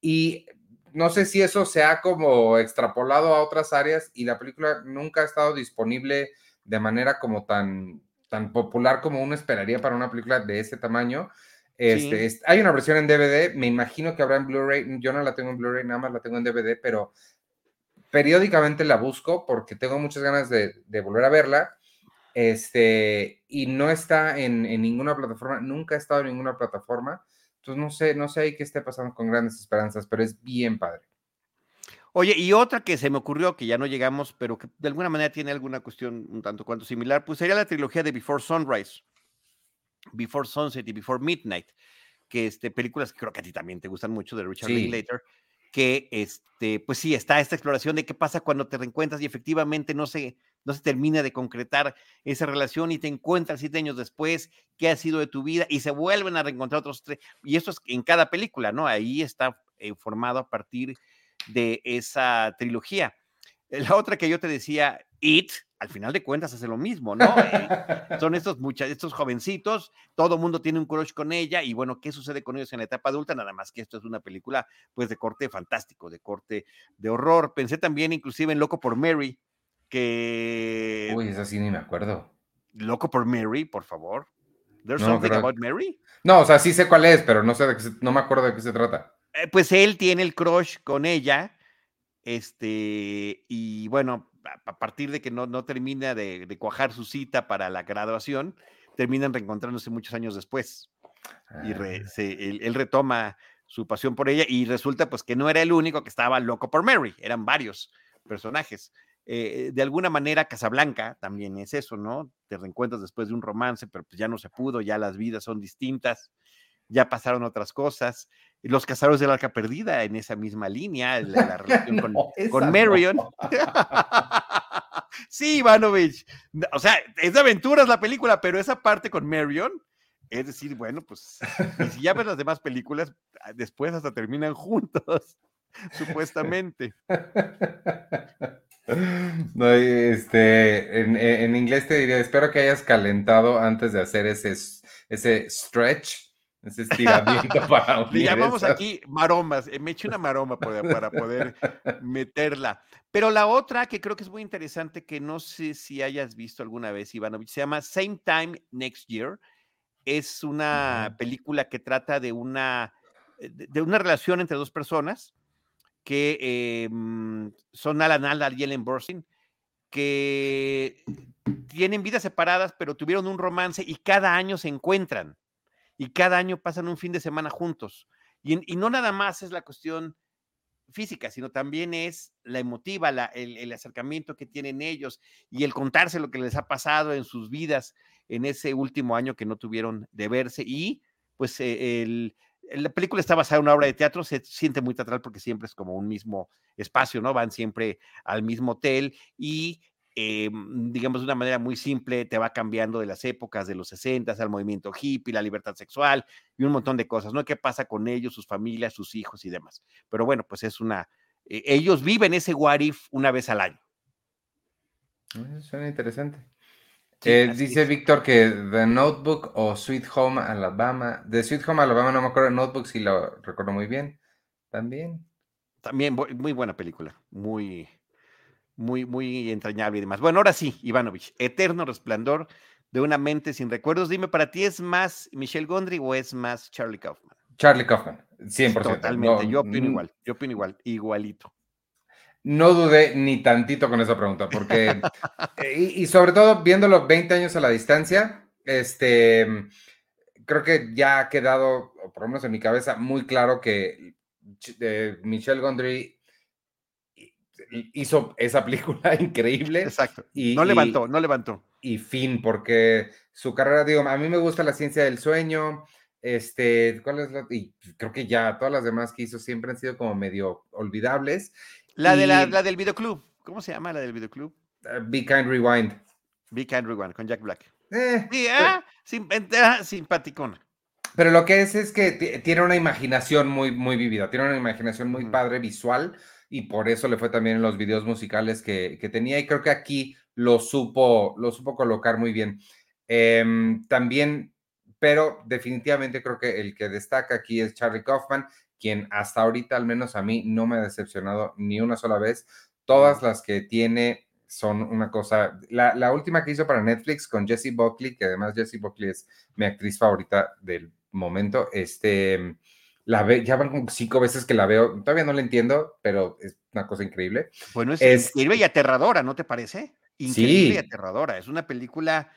Y no sé si eso se ha como extrapolado a otras áreas y la película nunca ha estado disponible de manera como tan, tan popular como uno esperaría para una película de ese tamaño. Este, Sí. hay una versión en DVD, me imagino que habrá en Blu-ray, yo no la tengo en Blu-ray, nada más la tengo en DVD, pero periódicamente la busco porque tengo muchas ganas de, de volver a verla. Este, y no está en, en ninguna plataforma, nunca ha estado en ninguna plataforma. Entonces no sé, no sé ahí qué esté pasando con Grandes Esperanzas, pero es bien padre. Oye, y otra que se me ocurrió, que ya no llegamos, pero que de alguna manera tiene alguna cuestión un tanto cuanto similar, pues sería la trilogía de Before Sunrise, Before Sunset y Before Midnight, que este, películas que creo que a ti también te gustan mucho de Richard Sí. Linklater, que este, pues sí, está esta exploración de qué pasa cuando te reencuentras y efectivamente no se, no se termina de concretar esa relación y te encuentras siete años después, qué ha sido de tu vida y se vuelven a reencontrar otros tres. Y eso es en cada película, ¿no? Ahí está eh, formado a partir de esa trilogía. La otra que yo te decía, It, al final de cuentas hace lo mismo, ¿no? Eh, son estos muchachos, estos jovencitos, todo mundo tiene un crush con ella y bueno, ¿qué sucede con ellos en la etapa adulta? Nada más que esto es una película pues de corte fantástico, de corte de horror. Pensé también inclusive en Loco por Mary, que Uy, eso sí ni me acuerdo. Loco por Mary, por favor. There's No, something about Mary. No, o sea, sí sé cuál es, pero no sé de qué se- no me acuerdo de qué se trata. Eh, pues él tiene el crush con ella, este, y bueno, a, partir de que no, no termina de, de cuajar su cita para la graduación, terminan reencontrándose muchos años después. Y re- Ah, se- él, él retoma su pasión por ella y resulta pues que no era el único que estaba loco por Mary, eran varios personajes. Eh, de alguna manera Casablanca también es eso, ¿no? Te reencuentras después de un romance, pero pues ya no se pudo, ya las vidas son distintas, ya pasaron otras cosas. Los Casados del Arca Perdida en esa misma línea, la, la relación con, No, esa con no. Marion. sí, Ivanovich. O sea, es de aventuras la película, pero esa parte con Marion, es decir, bueno, pues, y si ya ves las demás películas, ah, después hasta terminan juntos, supuestamente. No, este, en, en inglés te diría, espero que hayas calentado antes de hacer ese, ese stretch, ese estiramiento para Le unir llamamos esas. aquí maromas, eh, me eché una maroma para, para poder meterla. Pero la otra que creo que es muy interesante, que no sé si hayas visto alguna vez, Ivanovich, se llama Same Time Next Year. Es una Ujú. película que trata de una, eh, de una relación entre dos personas que eh, son Alan Alda y Ellen Burstyn, que tienen vidas separadas, pero tuvieron un romance y cada año se encuentran y cada año pasan un fin de semana juntos. Y, y no nada más es la cuestión física, sino también es la emotiva, la- el, el acercamiento que tienen ellos y el contarse lo que les ha pasado en sus vidas en ese último año que no tuvieron de verse. Y pues eh, el, la película está basada en una obra de teatro, se siente muy teatral porque siempre es como un mismo espacio, ¿no? Van siempre al mismo hotel y eh, digamos de una manera muy simple, te va cambiando de las épocas de los 60 al movimiento hippie, la libertad sexual y un montón de cosas, ¿no? ¿Qué pasa con ellos, sus familias, sus hijos y demás? Pero bueno, pues es una, eh, ellos viven ese what if una vez al año. Ah, suena interesante. Eh, dice Víctor que The Notebook o Sweet Home Alabama. De Sweet Home Alabama no me acuerdo, Notebook sí lo recuerdo muy bien. También. También muy buena película, muy, muy, muy entrañable y demás. Bueno, ahora sí, Ivanovich, Eterno Resplandor de una mente sin recuerdos. Dime, ¿para ti es más Michelle Gondry o es más Charlie Kaufman? Charlie Kaufman, 100%. Totalmente, yo opino igual, yo opino igual, igualito. No dudé ni tantito con esa pregunta, porque, eh, y, sobre todo viéndolo 20 años a la distancia, este, creo que ya ha quedado, por lo menos en mi cabeza, muy claro que eh, Michelle Gondry hizo esa película increíble. Exacto. Y, no levantó, no levantó. Y fin, porque su carrera, digo, a mí me gusta la ciencia del sueño. Este, ¿cuál es la? Y creo que ya todas las demás que hizo siempre han sido como medio olvidables. La, de la, del videoclub. ¿Cómo se llama la del videoclub? Uh, Be Kind Rewind. Be Kind Rewind, con Jack Black. Eh, sí, ah, simpaticona. Pero lo que es es que tiene una imaginación muy, muy vivida, tiene una imaginación muy padre visual y por eso le fue también en los videos musicales que, que tenía y creo que aquí lo supo, lo supo colocar muy bien. Em, también, pero definitivamente creo que el que destaca aquí es Charlie Kaufman, quien hasta ahorita, al menos a mí, no me ha decepcionado ni una sola vez. Todas las que tiene son una cosa. La, última que hizo para Netflix con Jessie Buckley, que además Jessie Buckley es mi actriz favorita del momento, este, la ve, ya van como cinco veces que la veo, todavía no la entiendo, pero es una cosa increíble. Bueno, es, increíble y aterradora, ¿no te parece? Increíble y aterradora. Es una película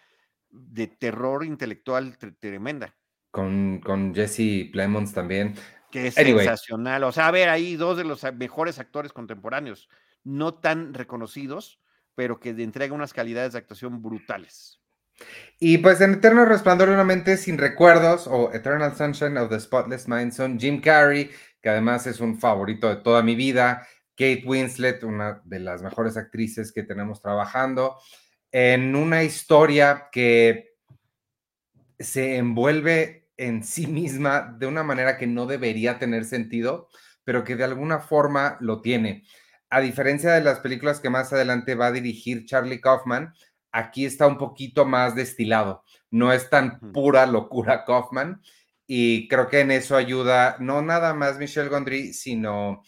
de terror intelectual tremenda. Con, con Jesse Plemons también. Que es sensacional. O sea, a ver, ahí dos de los mejores actores contemporáneos, no tan reconocidos, pero que entrega unas calidades de actuación brutales. Y pues en Eterno Resplandor de una mente sin recuerdos o Eternal Sunshine of the Spotless Mind son Jim Carrey, que además es un favorito de toda mi vida, Kate Winslet, una de las mejores actrices que tenemos trabajando, en una historia que se envuelve en sí misma de una manera que no debería tener sentido, pero que de alguna forma lo tiene. A diferencia de las películas que más adelante va a dirigir Charlie Kaufman, aquí está un poquito más destilado, no es tan pura locura Kaufman y creo que en eso ayuda no nada más Michelle Gondry, sino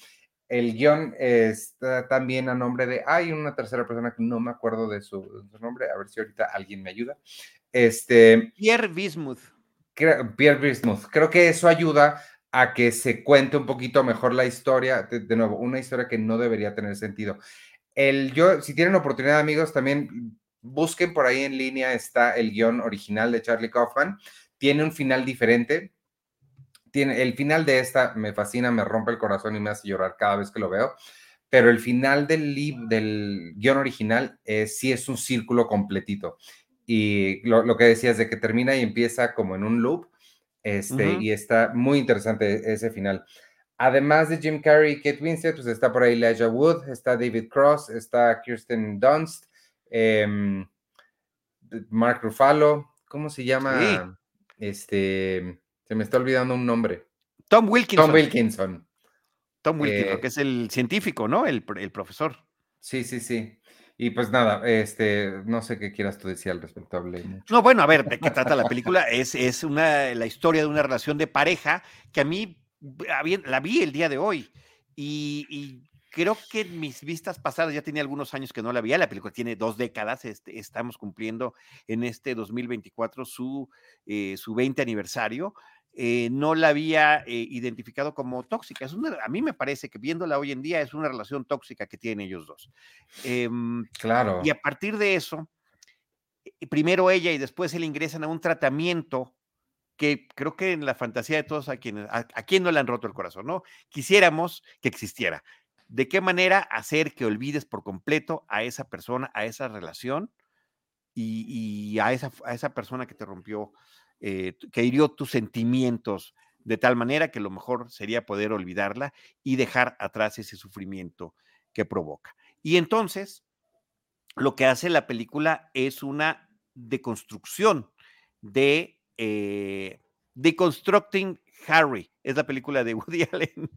el guion está también a nombre de, hay una tercera persona que no me acuerdo de su, de su nombre, a ver si ahorita alguien me ayuda. Este, Pierre Bismuth. Pierre Bismuth. Creo que eso ayuda a que se cuente un poquito mejor la historia. De, nuevo, una historia que no debería tener sentido. El, yo, si tienen oportunidad, amigos, también busquen por ahí en línea, está el guion original de Charlie Kaufman. Tiene un final diferente. Tiene, el final de esta me fascina, me rompe el corazón y me hace llorar cada vez que lo veo. Pero el final del, del guion original sí es un círculo completito y lo, que decías de que termina y empieza como en un loop, este, y está muy interesante ese final. Además de Jim Carrey y Kate Winslet, pues está por ahí Elijah Wood, está David Cross, está Kirsten Dunst, em, Mark Ruffalo, ¿cómo se llama? Este, se me está olvidando un nombre. Tom Wilkinson. Tom Wilkinson. Tom Wilkinson, eh, que es el científico, ¿no? El, el profesor. Sí, sí, sí. Y pues nada, este, no sé qué quieras tú decir al respecto. No, bueno, a ver, ¿de qué trata la película? Es, es una, la historia de una relación de pareja que a mí la vi el día de hoy. Y, creo que en mis vistas pasadas, ya tenía algunos años que no la vi, la película tiene dos décadas, este, estamos cumpliendo en este 2024 su, eh, su 20 aniversario. Eh, no la había eh, identificado como tóxica. Es a mí me parece que viéndola hoy en día es una relación tóxica que tienen ellos dos. Em, claro. Y a partir de eso, primero ella y después él ingresan a un tratamiento que creo que en la fantasía de todos a quienes, a, quien no le han roto el corazón, ¿no? Quisiéramos que existiera. ¿De qué manera hacer que olvides por completo a esa persona, a esa relación y, a, esa, a esa persona que te rompió eh, que hirió tus sentimientos de tal manera que lo mejor sería poder olvidarla y dejar atrás ese sufrimiento que provoca. Y entonces, lo que hace la película es una deconstrucción de eh, Deconstructing Harry. Es la película de Woody Allen.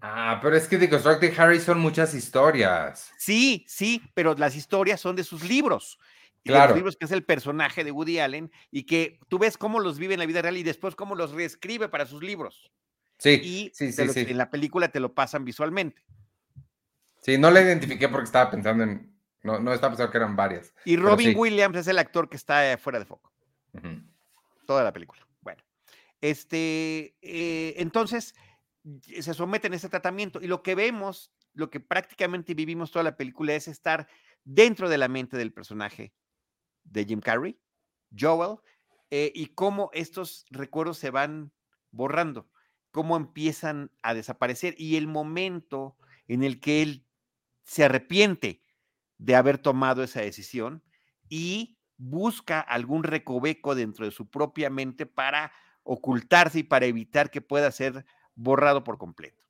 Ah, pero es que Deconstructing Harry son muchas historias. Sí, sí, pero las historias son de sus libros. de Claro. los libros que es el personaje de Woody Allen y que tú ves cómo los vive en la vida real y después cómo los reescribe para sus libros. Sí, Y sí, sí, lo- sí. en la película te lo pasan visualmente. Sí, no la identifiqué porque estaba pensando en. No, no estaba pensando que eran varias. Y Robin sí. Williams es el actor que está eh, fuera de foco. Toda la película. Este, eh, entonces y- se someten a ese tratamiento. Y lo que vemos, lo que prácticamente vivimos toda la película es estar dentro de la mente del personaje de Jim Carrey, Joel, eh, y cómo estos recuerdos se van borrando, cómo empiezan a desaparecer y el momento en el que él se arrepiente de haber tomado esa decisión y busca algún recoveco dentro de su propia mente para ocultarse y para evitar que pueda ser borrado por completo.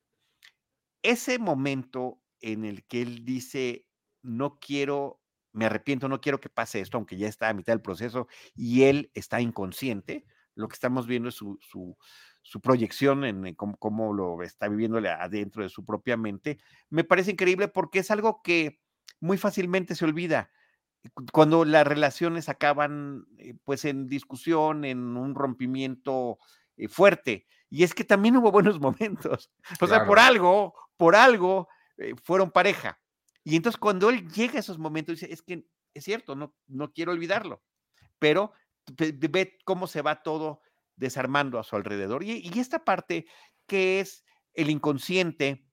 Ese momento en el que él dice, no quiero, me arrepiento, no quiero que pase esto, aunque ya está a mitad del proceso y él está inconsciente, lo que estamos viendo es su, su, su proyección en cómo, cómo lo está viviendo adentro de su propia mente, me parece increíble porque es algo que muy fácilmente se olvida cuando las relaciones acaban eh, pues en discusión, en un rompimiento eh, fuerte. Y es que también hubo buenos momentos. O sea, por algo, por algo, eh, fueron pareja. Y entonces cuando él llega a esos momentos, dice, es que es cierto, no, no quiero olvidarlo. Pero ve, ve cómo se va todo desarmando a su alrededor. Y, y esta parte que es el inconsciente,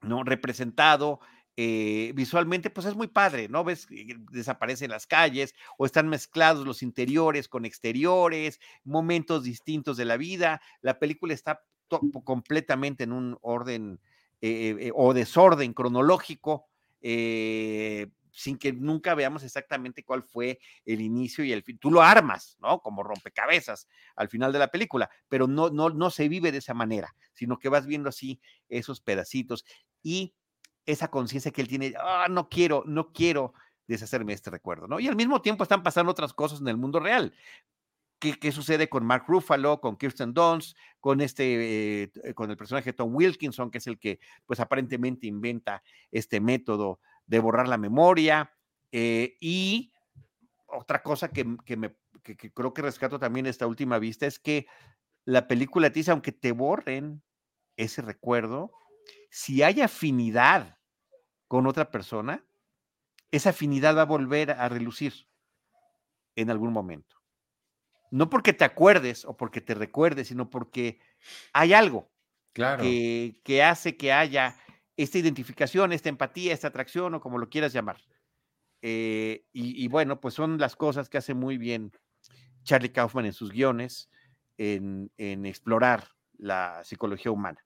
¿no? Representado eh, visualmente, pues es muy padre, ¿no? Ves, desaparecen las calles o están mezclados los interiores con exteriores, momentos distintos de la vida. La película está completamente en un orden eh, eh, o desorden cronológico, sin que nunca veamos exactamente cuál fue el inicio y el fin. Tú lo armas, ¿no? Como rompecabezas al final de la película, pero no, no, no se vive de esa manera, sino que vas viendo así esos pedacitos y esa conciencia que él tiene, ah, no quiero, no quiero deshacerme de este recuerdo, ¿no? Y al mismo tiempo están pasando otras cosas en el mundo real. ¿Qué, qué sucede con Mark Ruffalo, con Kirsten Dunst, con este, eh, con el personaje Tom Wilkinson, que es el que, pues aparentemente inventa este método de borrar la memoria? eh, y otra cosa que, que me, que, creo que rescato también esta última vista es que la película te dice, aunque te borren ese recuerdo, si hay afinidad con otra persona, esa afinidad va a volver a relucir en algún momento. No porque te acuerdes o porque te recuerdes, sino porque hay algo Claro. que, que hace que haya esta identificación, esta empatía, esta atracción o como lo quieras llamar. Eh, y, y bueno, pues son las cosas que hace muy bien Charlie Kaufman en sus guiones, en, en explorar la psicología humana.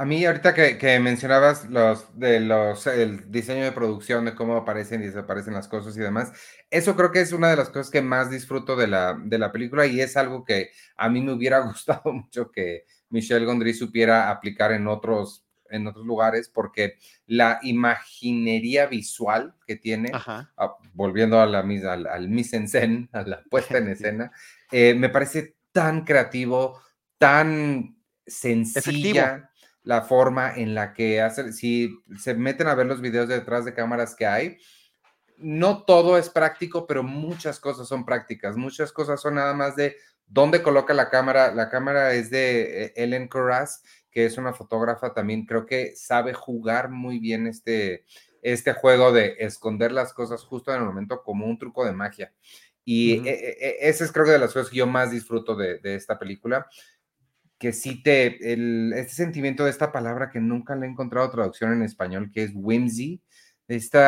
A mí, ahorita que, que mencionabas los de los el diseño de producción, de cómo aparecen y desaparecen las cosas y demás, eso creo que es una de las cosas que más disfruto de la, de la película y es algo que a mí me hubiera gustado mucho que Michelle Gondry supiera aplicar en otros, en otros lugares, porque la imaginería visual que tiene, Ajá. ah, volviendo a la, mis- al, al mise en scène, a la puesta en escena, eh, me parece tan creativo, tan sencilla la forma en la que hace, si se meten a ver los videos de detrás de cámaras que hay, no todo es práctico, pero muchas cosas son prácticas, muchas cosas son nada más de dónde coloca la cámara. La cámara es de eh, Ellen Corraz, que es una fotógrafa también, creo que sabe jugar muy bien este, este juego de esconder las cosas justo en el momento como un truco de magia. Y eh, esa es creo que de las cosas que yo más disfruto de, de esta película que sí te, el, este sentimiento de esta palabra que nunca le he encontrado traducción en español, que es whimsy, este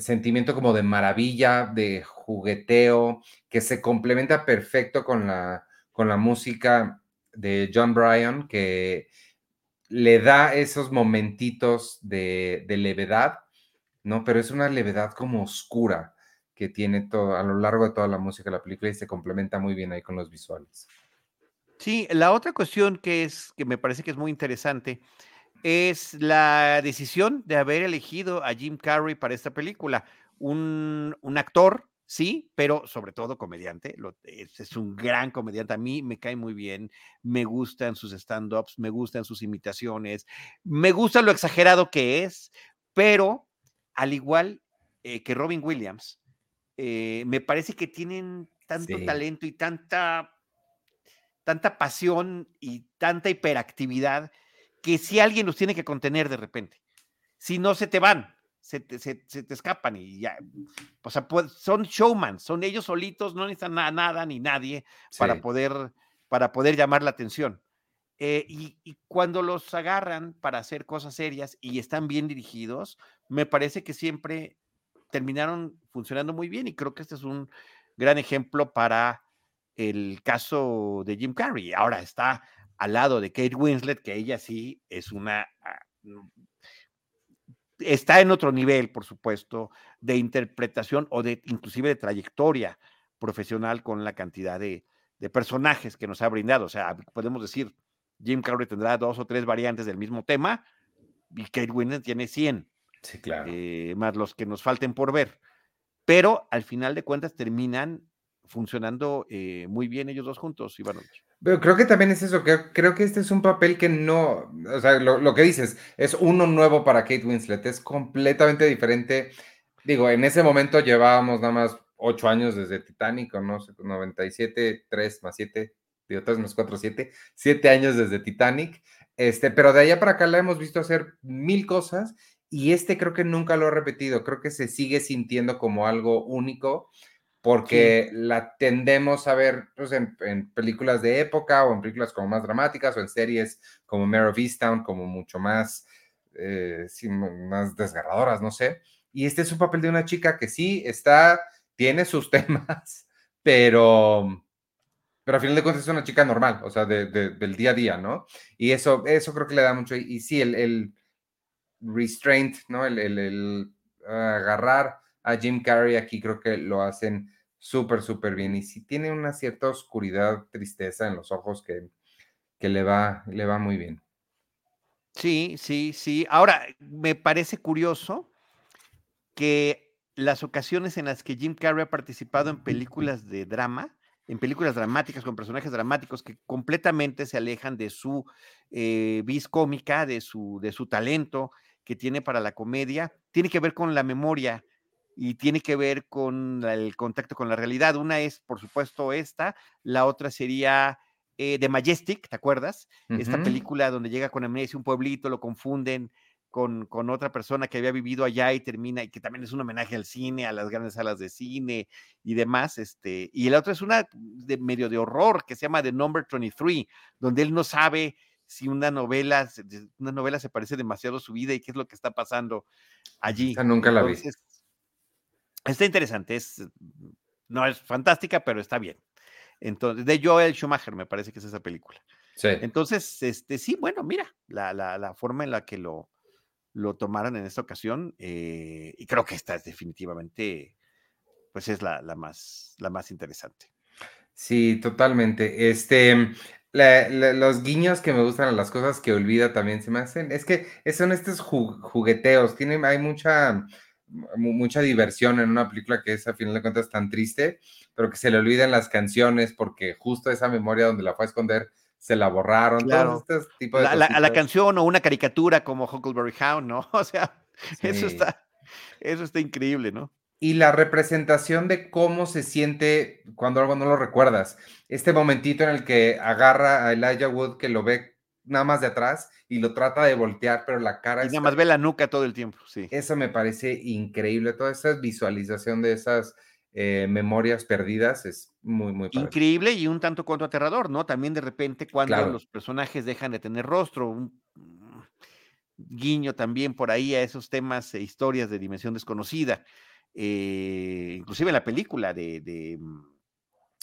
sentimiento como de maravilla, de jugueteo, que se complementa perfecto con la, con la música de John Bryan, que le da esos momentitos de, de levedad, ¿no? Pero es una levedad como oscura que tiene todo, a lo largo de toda la música de la película y se complementa muy bien ahí con los visuales. Sí, la otra cuestión que es que me parece que es muy interesante es la decisión de haber elegido a Jim Carrey para esta película. Un, un actor, sí, pero sobre todo comediante. Lo, es, es, un gran comediante. A mí me cae muy bien. Me gustan sus stand-ups, me gustan sus imitaciones, me gusta lo exagerado que es, pero al igual eh, que Robin Williams, eh, me parece que tienen tanto sí. talento y tanta, tanta pasión y tanta hiperactividad que si alguien los tiene que contener de repente. Si no, se te van, se te, se, se te escapan y ya. O sea, pues, son showman, son ellos solitos, no necesitan nada, nada ni nadie sí. para, poder, para poder llamar la atención. Eh, y, y, cuando los agarran para hacer cosas serias y están bien dirigidos, me parece que siempre terminaron funcionando muy bien y creo que este es un gran ejemplo para el caso de Jim Carrey. Ahora está al lado de Kate Winslet, que ella sí es una... Está en otro nivel, por supuesto, de interpretación o de inclusive de trayectoria profesional con la cantidad de, de personajes que nos ha brindado. O sea, podemos decir, Jim Carrey tendrá dos o tres variantes del mismo tema y Kate Winslet tiene 100. Sí, claro. Eh, más los que nos falten por ver. Pero al final de cuentas terminan funcionando eh, muy bien ellos dos juntos, Ivanovich. Pero creo que también es eso, que creo que este es un papel que no, o sea, lo, lo, que dices, es uno nuevo para Kate Winslet, es completamente diferente. Digo, en ese momento llevábamos nada más ocho años desde Titanic, no sé, 97, 3 más 7, digo, 3 más 4, 7, 7 años desde Titanic, este, pero de allá para acá la hemos visto hacer mil cosas y este creo que nunca lo ha repetido, creo que se sigue sintiendo como algo único porque sí. la tendemos a ver pues, en, en, películas de época o en películas como más dramáticas o en series como Mare of Easttown, como mucho más, eh, sí, más desgarradoras, no sé. Y este es un papel de una chica que sí está, tiene sus temas, pero, pero a final de cuentas es una chica normal, o sea, de, de, del día a día, ¿no? Y eso, eso creo que le da mucho. Y, y sí, el, el, restraint, ¿no? El, el, el agarrar a Jim Carrey aquí creo que lo hacen súper, súper bien. Y sí tiene una cierta oscuridad, tristeza en los ojos que, que le, va, le va muy bien. Sí, sí, sí. Ahora, me parece curioso que las ocasiones en las que Jim Carrey ha participado en películas de drama, en películas dramáticas con personajes dramáticos que completamente se alejan de su eh, vis cómica, de su, de su talento que tiene para la comedia, tiene que ver con la memoria y tiene que ver con el contacto con la realidad. Una es, por supuesto, esta, la otra sería eh, The Majestic, ¿te acuerdas? Uh -huh. Esta película donde llega con amnesia un pueblito, lo confunden con, con, otra persona que había vivido allá y termina, y que también es un homenaje al cine, a las grandes salas de cine y demás. Este, y la otra es una de medio de horror que se llama The Number 23, donde él no sabe si una novela, una novela se parece demasiado a su vida y qué es lo que está pasando allí. Esa nunca la vi. Está interesante, es, no es fantástica, pero está bien. Entonces, de Joel Schumacher, me parece que es esa película. Sí. Entonces, este, sí, bueno, mira, la, la, la forma en la que lo, lo tomaron en esta ocasión, eh, y creo que esta es definitivamente, pues es la, la, más, la más interesante. Sí, totalmente. Este, la, la, los guiños que me gustan a las cosas que olvida también se me hacen. Es que son estos jugueteos, tiene, hay mucha, mucha diversión en una película que es a final de cuentas tan triste, pero que se le olvidan las canciones porque justo esa memoria donde la fue a esconder se la borraron. Claro. Este tipo de la, la, a la canción o una caricatura como Huckleberry Hound, ¿no? O sea, sí. eso está, eso está increíble, ¿no? Y la representación de cómo se siente cuando algo no lo recuerdas. Este momentito en el que agarra a Elijah Wood que lo ve nada más de atrás y lo trata de voltear, pero la cara... Y nada más ve la nuca todo el tiempo, sí. Eso me parece increíble, toda esa visualización de esas eh, memorias perdidas es muy, muy padre. Increíble y un tanto cuanto aterrador, ¿no? También de repente cuando claro. los personajes dejan de tener rostro, un guiño también por ahí a esos temas e historias de dimensión desconocida. Eh, inclusive en la película de... de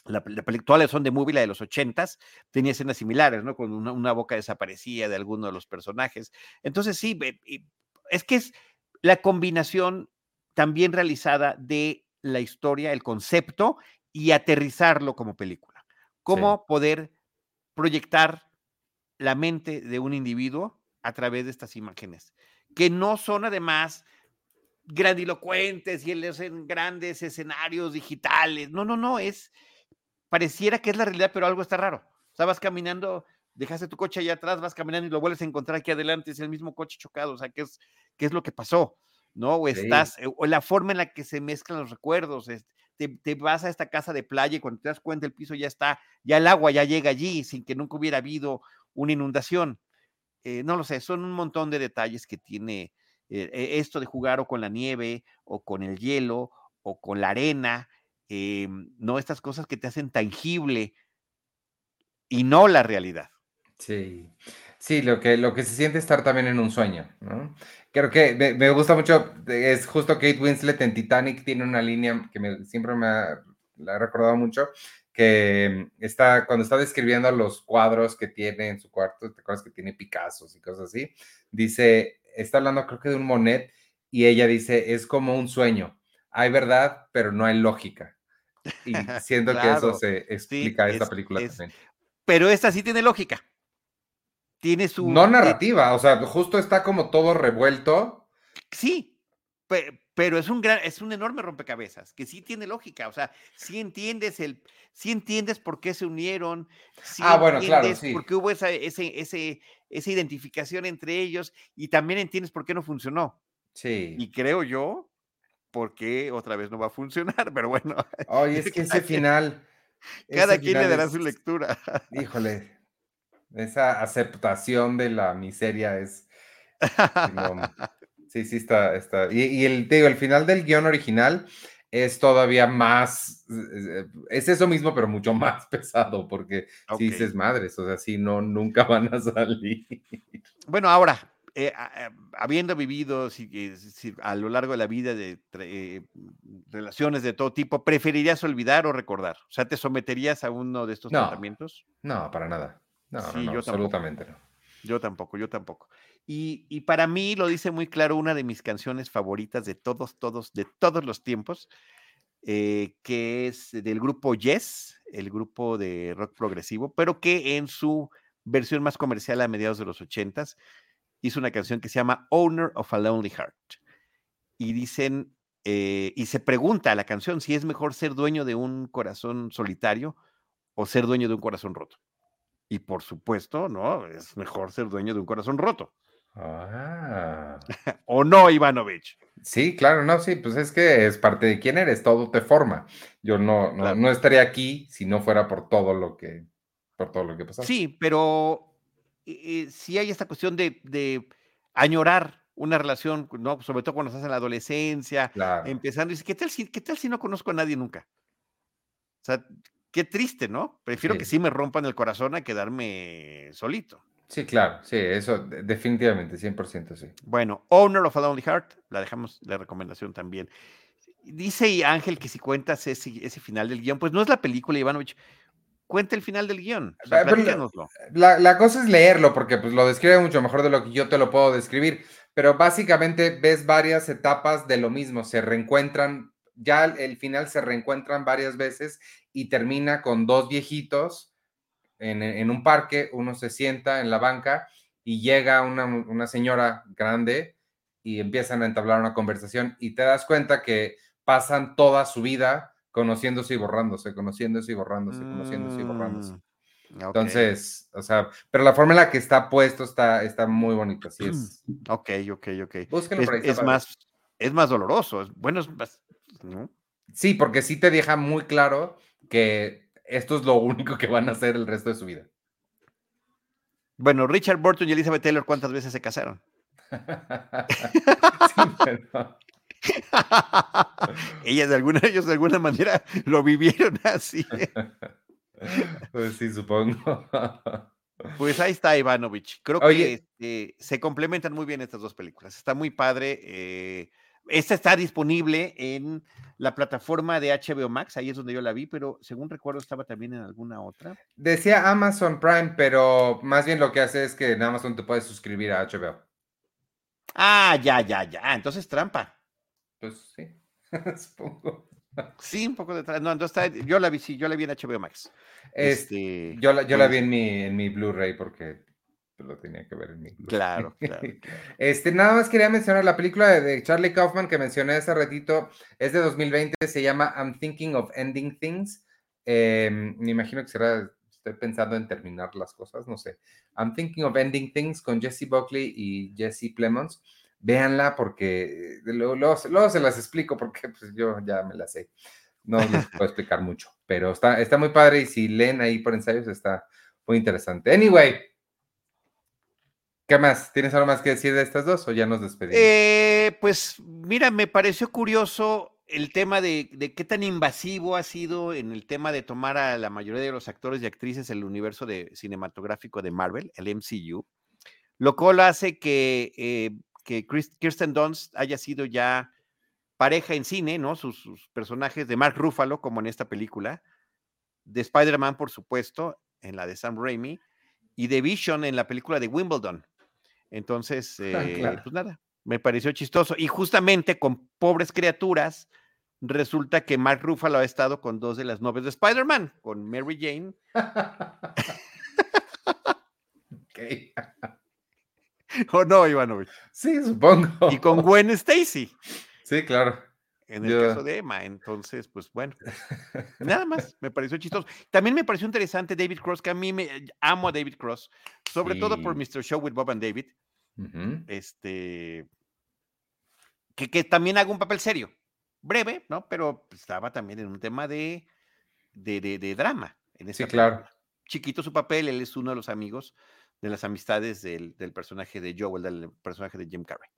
la, la actual son de movie, la de los ochentas, tenía escenas similares, ¿no? Con una, una, boca desaparecida de alguno de los personajes. Entonces, sí, es que es la combinación también realizada de la historia, el concepto y aterrizarlo como película. Cómo sí. poder proyectar la mente de un individuo a través de estas imágenes, que no son además grandilocuentes y en grandes escenarios digitales. No, no, no, es, pareciera que es la realidad, pero algo está raro. O sea, vas caminando, dejaste tu coche allá atrás, vas caminando y lo vuelves a encontrar aquí adelante, es el mismo coche chocado, o sea, ¿qué es, qué es lo que pasó? ¿No? O estás, o la forma en la que se mezclan los recuerdos, te, te, vas a esta casa de playa y cuando te das cuenta el piso ya está, ya el agua ya llega allí sin que nunca hubiera habido una inundación. Eh, no lo sé, son un montón de detalles que tiene eh, e, esto de jugar o con la nieve o con el hielo o con la arena, no estas cosas que te hacen tangible y no la realidad. Sí, sí, lo que, lo que se siente estar también en un sueño. Creo que me, gusta mucho, es justo Kate Winslet en Titanic tiene una línea que siempre me ha, la he recordado mucho, que está, cuando está describiendo los cuadros que tiene en su cuarto, te acuerdas que tiene Picassos y cosas así, dice, está hablando creo que de un Monet y ella dice, es como un sueño, hay verdad, pero no hay lógica. Y siento que eso se explica esta película también pero esta sí tiene lógica. Tiene su. No narrativa, o sea, justo está como todo revuelto. Sí, pero es un gran, es un enorme rompecabezas, que sí tiene lógica, o sea, sí entiendes el, sí entiendes por qué se unieron, sí ah, bueno, claro, sí. por qué hubo esa, ese, ese, esa identificación entre ellos, y también entiendes por qué no funcionó. Sí. Y creo yo, por qué otra vez no va a funcionar, pero bueno. Oye, es que ese final, cada quien le dará su lectura. Híjole, esa aceptación de la miseria es... sí, sí, está... está. Y, el, te digo, el final del guion original es todavía más, es eso mismo, pero mucho más pesado, porque si dices madres, o sea, si no, nunca van a salir. Bueno, ahora, eh, habiendo vivido a lo largo de la vida de eh, relaciones de todo tipo, ¿preferirías olvidar o recordar? O sea, ¿te someterías a uno de estos tratamientos? No, para nada. No, no, absolutamente no. Yo tampoco, yo tampoco. Y, y, para mí lo dice muy claro una de mis canciones favoritas de todos, todos, de todos los tiempos, eh, que es del grupo Yes, el grupo de rock progresivo, pero que en su versión más comercial a mediados de los ochentas hizo una canción que se llama Owner of a Lonely Heart. Y dicen, eh, y se pregunta a la canción si es mejor ser dueño de un corazón solitario o ser dueño de un corazón roto. Y por supuesto, no, es mejor ser dueño de un corazón roto. Ah. ¿O no, Ivanovich? Sí, claro, no, sí, pues es que es parte de quién eres, todo te forma. Yo no, no, estaría aquí si no fuera por todo lo que, por todo lo que pasó. Sí, pero eh, si hay esta cuestión de, añorar una relación, ¿no? Sobre todo cuando estás en la adolescencia, empezando, y dices, ¿qué tal, si, ¿qué tal si no conozco a nadie nunca? O sea, qué triste, ¿no? Prefiero que sí me rompan el corazón a quedarme solito. Sí, claro, sí, eso definitivamente, 100% sí. Bueno, Owner of a Lonely Heart, la dejamos de recomendación también. Dice Ángel que si cuentas ese, ese final del guion, pues no es la película, Ivanovich, cuenta el final del guion. la, cosa es leerlo, porque pues, lo describe mucho mejor de lo que yo te lo puedo describir. Pero básicamente ves varias etapas de lo mismo. Se reencuentran, ya el final se reencuentran varias veces y termina con dos viejitos en, un parque. Uno se sienta en la banca y llega una, una señora grande y empiezan a entablar una conversación y te das cuenta que pasan toda su vida conociéndose y borrándose, conociéndose y borrándose, conociéndose y borrándose. Mm, Entonces, o sea, pero la forma en la que está puesto está, está muy bonito, así es. Ok, ok, ok. es, más, es más doloroso, bueno, es más, Sí, porque sí te deja muy claro que esto es lo único que van a hacer el resto de su vida. Bueno, Richard Burton y Elizabeth Taylor, ¿cuántas veces se casaron? sí, pero... Ellas de alguna, ellos de alguna manera lo vivieron así. Pues sí, supongo. Pues ahí está Ivanovich. Creo que este, se complementan muy bien estas dos películas. Está muy padre. Eh, esta está disponible en la plataforma de HBO Max, ahí es donde yo la vi, pero según recuerdo estaba también en alguna otra. Decía Amazon Prime, pero más bien lo que hace es que en Amazon te puedes suscribir a HBO. Ah, ya, ya, ya. Entonces trampa. Pues sí, supongo. Sí, un poco detrás. No, entonces está, yo la vi, sí, yo la vi en HBO Max. Este, yo la, yo la vi en mi, en mi Blu-ray porque lo tenía que ver en mi Claro, claro. Este, nada más quería mencionar la película de, de Charlie Kaufman que mencioné hace ratito, es de 2020, se llama I'm Thinking of Ending Things. Em, me imagino que será, estoy pensando en terminar las cosas, no sé. I'm Thinking of Ending Things con Jesse Buckley y Jesse Plemons. Véanla porque luego, luego luego se las explico porque pues, yo ya me la sé. No les puedo explicar mucho, pero está, está muy padre y si leen ahí por ensayos está muy interesante. Anyway, ¿qué más? ¿Tienes algo más que decir de estas dos o ya nos despedimos? Eh, pues mira, me pareció curioso el tema de, de qué tan invasivo ha sido en el tema de tomar a la mayoría de los actores y actrices del universo de, cinematográfico de Marvel, el MCU, lo cual hace que, eh, que Chris- Kirsten Dunst haya sido ya pareja en cine, ¿no? Sus, sus personajes de Mark Ruffalo, como en esta película, de Spider-Man, por supuesto, en la de Sam Raimi, y de Vision en la película de Wimbledon. Entonces, eh, claro. pues nada, me pareció chistoso. Y justamente con pobres criaturas, resulta que Mark Ruffalo ha estado con dos de las novias de Spider-Man, con Mary Jane, Ok. o no, Ivanovich, Sí, supongo. y con Gwen Stacy, Sí, claro. en el caso de Emma. Entonces, pues bueno, nada más, me pareció chistoso. También me pareció interesante David Cross, que a mí me amo a David Cross, sobre todo por. Mr. Show with Bob and David, este, que, que también haga un papel serio, breve, ¿no? Pero estaba también en un tema de, de, de- de drama. En Sí, esa claro. película. Chiquito su papel, él es uno de los amigos de las amistades del, del personaje de Joel, del personaje de Jim Carrey.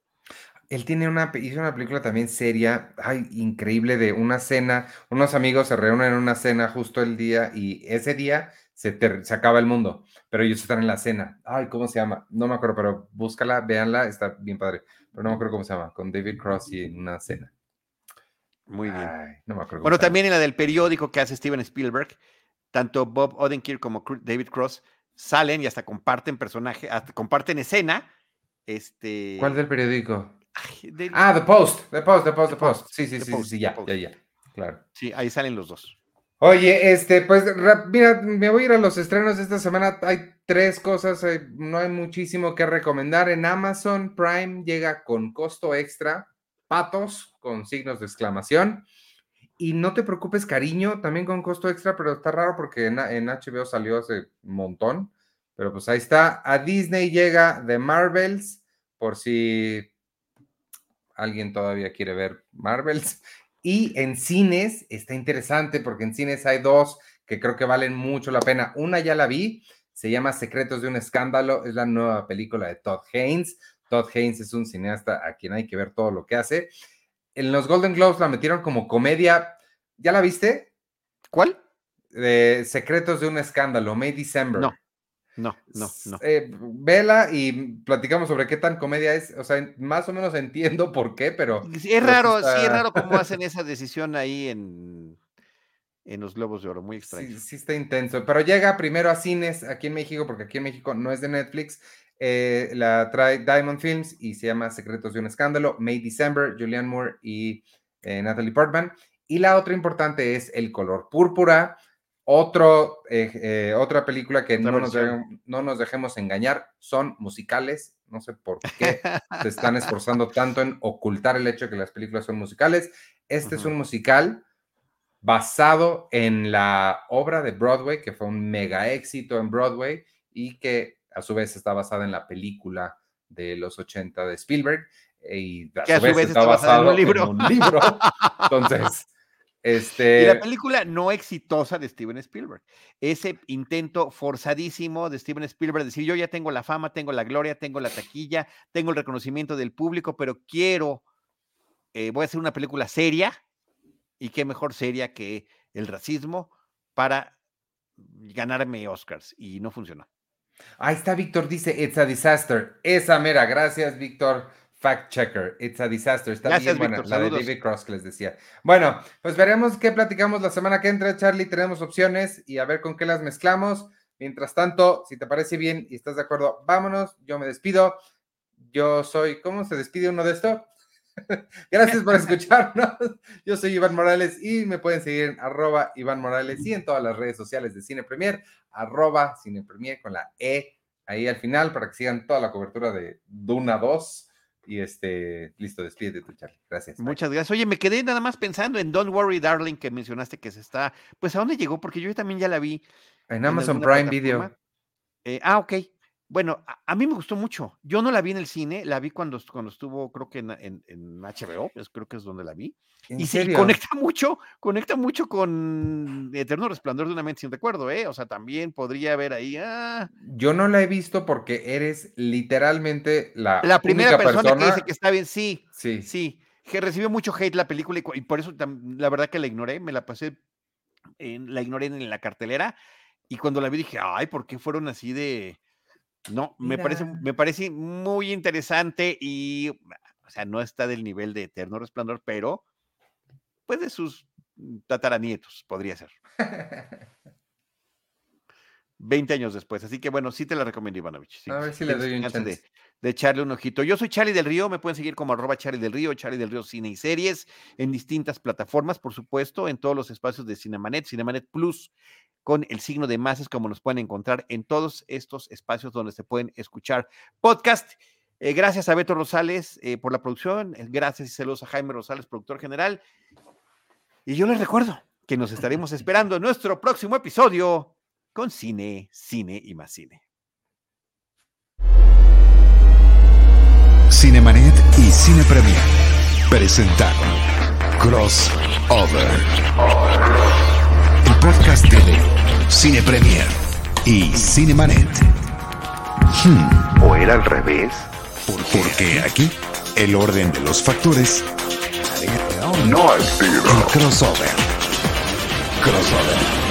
Él tiene una, hizo una película también seria, ay, increíble, de una cena. Unos amigos se reúnen en una cena justo el día y ese día se, ter- se acaba el mundo, pero ellos están en la cena. Ay, ¿cómo se llama? No me acuerdo, pero búscala, véanla, está bien padre. Pero no me acuerdo cómo se llama, con David Cross y en una cena. Muy bien. Ay, no me acuerdo. cómo Bueno, también en la del periódico que hace Steven Spielberg, tanto Bob Odenkirk como David Cross salen y hasta comparten personaje, hasta comparten escena. Este. ¿Cuál del periódico? Ay, del- Ah, The Post, The Post, The Post, The Post. Sí, sí, sí, Post, sí, ya, ya, ya. Claro. Sí, ahí salen los dos. Oye, este, pues, ra- mira, me voy a ir a los estrenos de esta semana. Hay tres cosas, eh, no hay muchísimo que recomendar. En Amazon Prime llega con costo extra, patos con signos de exclamación. Y no te preocupes, cariño, también con costo extra, pero está raro porque en, en HBO salió hace un montón. Pero pues ahí está. A Disney llega The Marvels, por si alguien todavía quiere ver Marvels. Y en cines está interesante porque en cines hay dos que creo que valen mucho la pena. Una ya la vi, se llama Secretos de un Escándalo, es la nueva película de Todd Haynes. Todd Haynes es un cineasta a quien hay que ver todo lo que hace. En los Golden Globes la metieron como comedia. ¿Ya la viste? ¿Cuál? De Secretos de un Escándalo, May December. No, no, no, no. Eh, vela y platicamos sobre qué tan comedia es. O sea, más o menos entiendo por qué, pero. Es raro, está- sí es raro cómo hacen esa decisión ahí en, en los Globos de Oro, muy extraño. Sí, sí está intenso, pero llega primero a cines aquí en México, porque aquí en México no es de Netflix, eh, la trae Diamond Films y se llama Secretos de un Escándalo, May December, Julianne Moore y eh, Natalie Portman. Y la otra importante es El Color Púrpura, otro, eh, otra película que no nos, no nos dejemos engañar, son musicales, no sé por qué se están esforzando tanto en ocultar el hecho de que las películas son musicales. Este es un musical basado en la obra de Broadway, que fue un mega éxito en Broadway y que a su vez está basada en la película de los 80 de Spielberg eh, y a, Que a su, vez está basado en un libro. Entonces, Y este... la película no exitosa de Steven Spielberg. Ese intento forzadísimo de Steven Spielberg de decir, yo ya tengo la fama, tengo la gloria, tengo la taquilla, tengo el reconocimiento del público, pero quiero, eh, voy a hacer una película seria, y qué mejor seria que el racismo para ganarme Oscars, y no funcionó. Ahí está Víctor, dice, it's a disaster. Esa mera, gracias Víctor, fact checker, it's a disaster. Está Gracias, bien buena, la de. David Cross que les decía. Bueno, pues veremos qué platicamos la semana que entra, Charlie, tenemos opciones y a ver con qué las mezclamos. Mientras tanto, si te parece bien y estás de acuerdo, vámonos, yo me despido. Yo soy, ¿cómo se despide uno de esto? Gracias por escucharnos. Yo soy Iván Morales y me pueden seguir en arroba Iván Morales y en todas las redes sociales de Cine Premier, arroba Cine Premier con la E ahí al final para que sigan toda la cobertura de Duna 2. Y este, listo, despídete tu Charlie. Gracias. Muchas gracias. Oye, me quedé nada más pensando en Don't Worry Darling que mencionaste que se está, pues a dónde llegó, porque yo también ya la vi. En Amazon Prime Video. Eh, ah, ok. Bueno, a, a mí me gustó mucho. Yo no la vi en el cine, la vi cuando, cuando estuvo, creo que en, en- en HBO, pues, creo que es donde la vi. ¿En Y sí, serio? conecta mucho, conecta mucho con Eterno Resplandor de una mente sin recuerdo, ¿eh? O sea, también podría haber ahí, ah, Yo no la he visto porque eres literalmente la, la primera única persona, que dice que está bien, sí, Sí, sí, que recibió mucho hate la película y, y por eso la verdad que la ignoré, me la pasé, la ignoré en la cartelera y cuando la vi dije, ay, ¿por qué fueron así de... No, me parece, me parece muy interesante y, o sea, no está del nivel de Eterno Resplandor, pero pues de sus mm, tataranietos podría ser. 20 años después. Así que bueno, sí te la recomiendo, Ivanovich. sí, A ver si le doy un chance de, de echarle un ojito. Yo soy Charlie del Río, me pueden seguir como arroba Charlie del Río, Charlie del Río Cine y Series, en distintas plataformas, por supuesto, en todos los espacios de Cinemanet, Cinemanet Plus, con el signo de más, es como nos pueden encontrar en todos estos espacios donde se pueden escuchar podcast. Eh, gracias a Beto Rosales eh, por la producción, eh, gracias y saludos a Jaime Rosales, productor general. Y yo les recuerdo que nos estaremos esperando en nuestro próximo episodio con cine, cine y más cine. Cinemanet y Cine Premier presentaron Crossover. El podcast de Cine Premier y Cinemanet. Hmm, ¿O era al revés? porque aquí el orden de los factores No altera. el crossover. Crossover.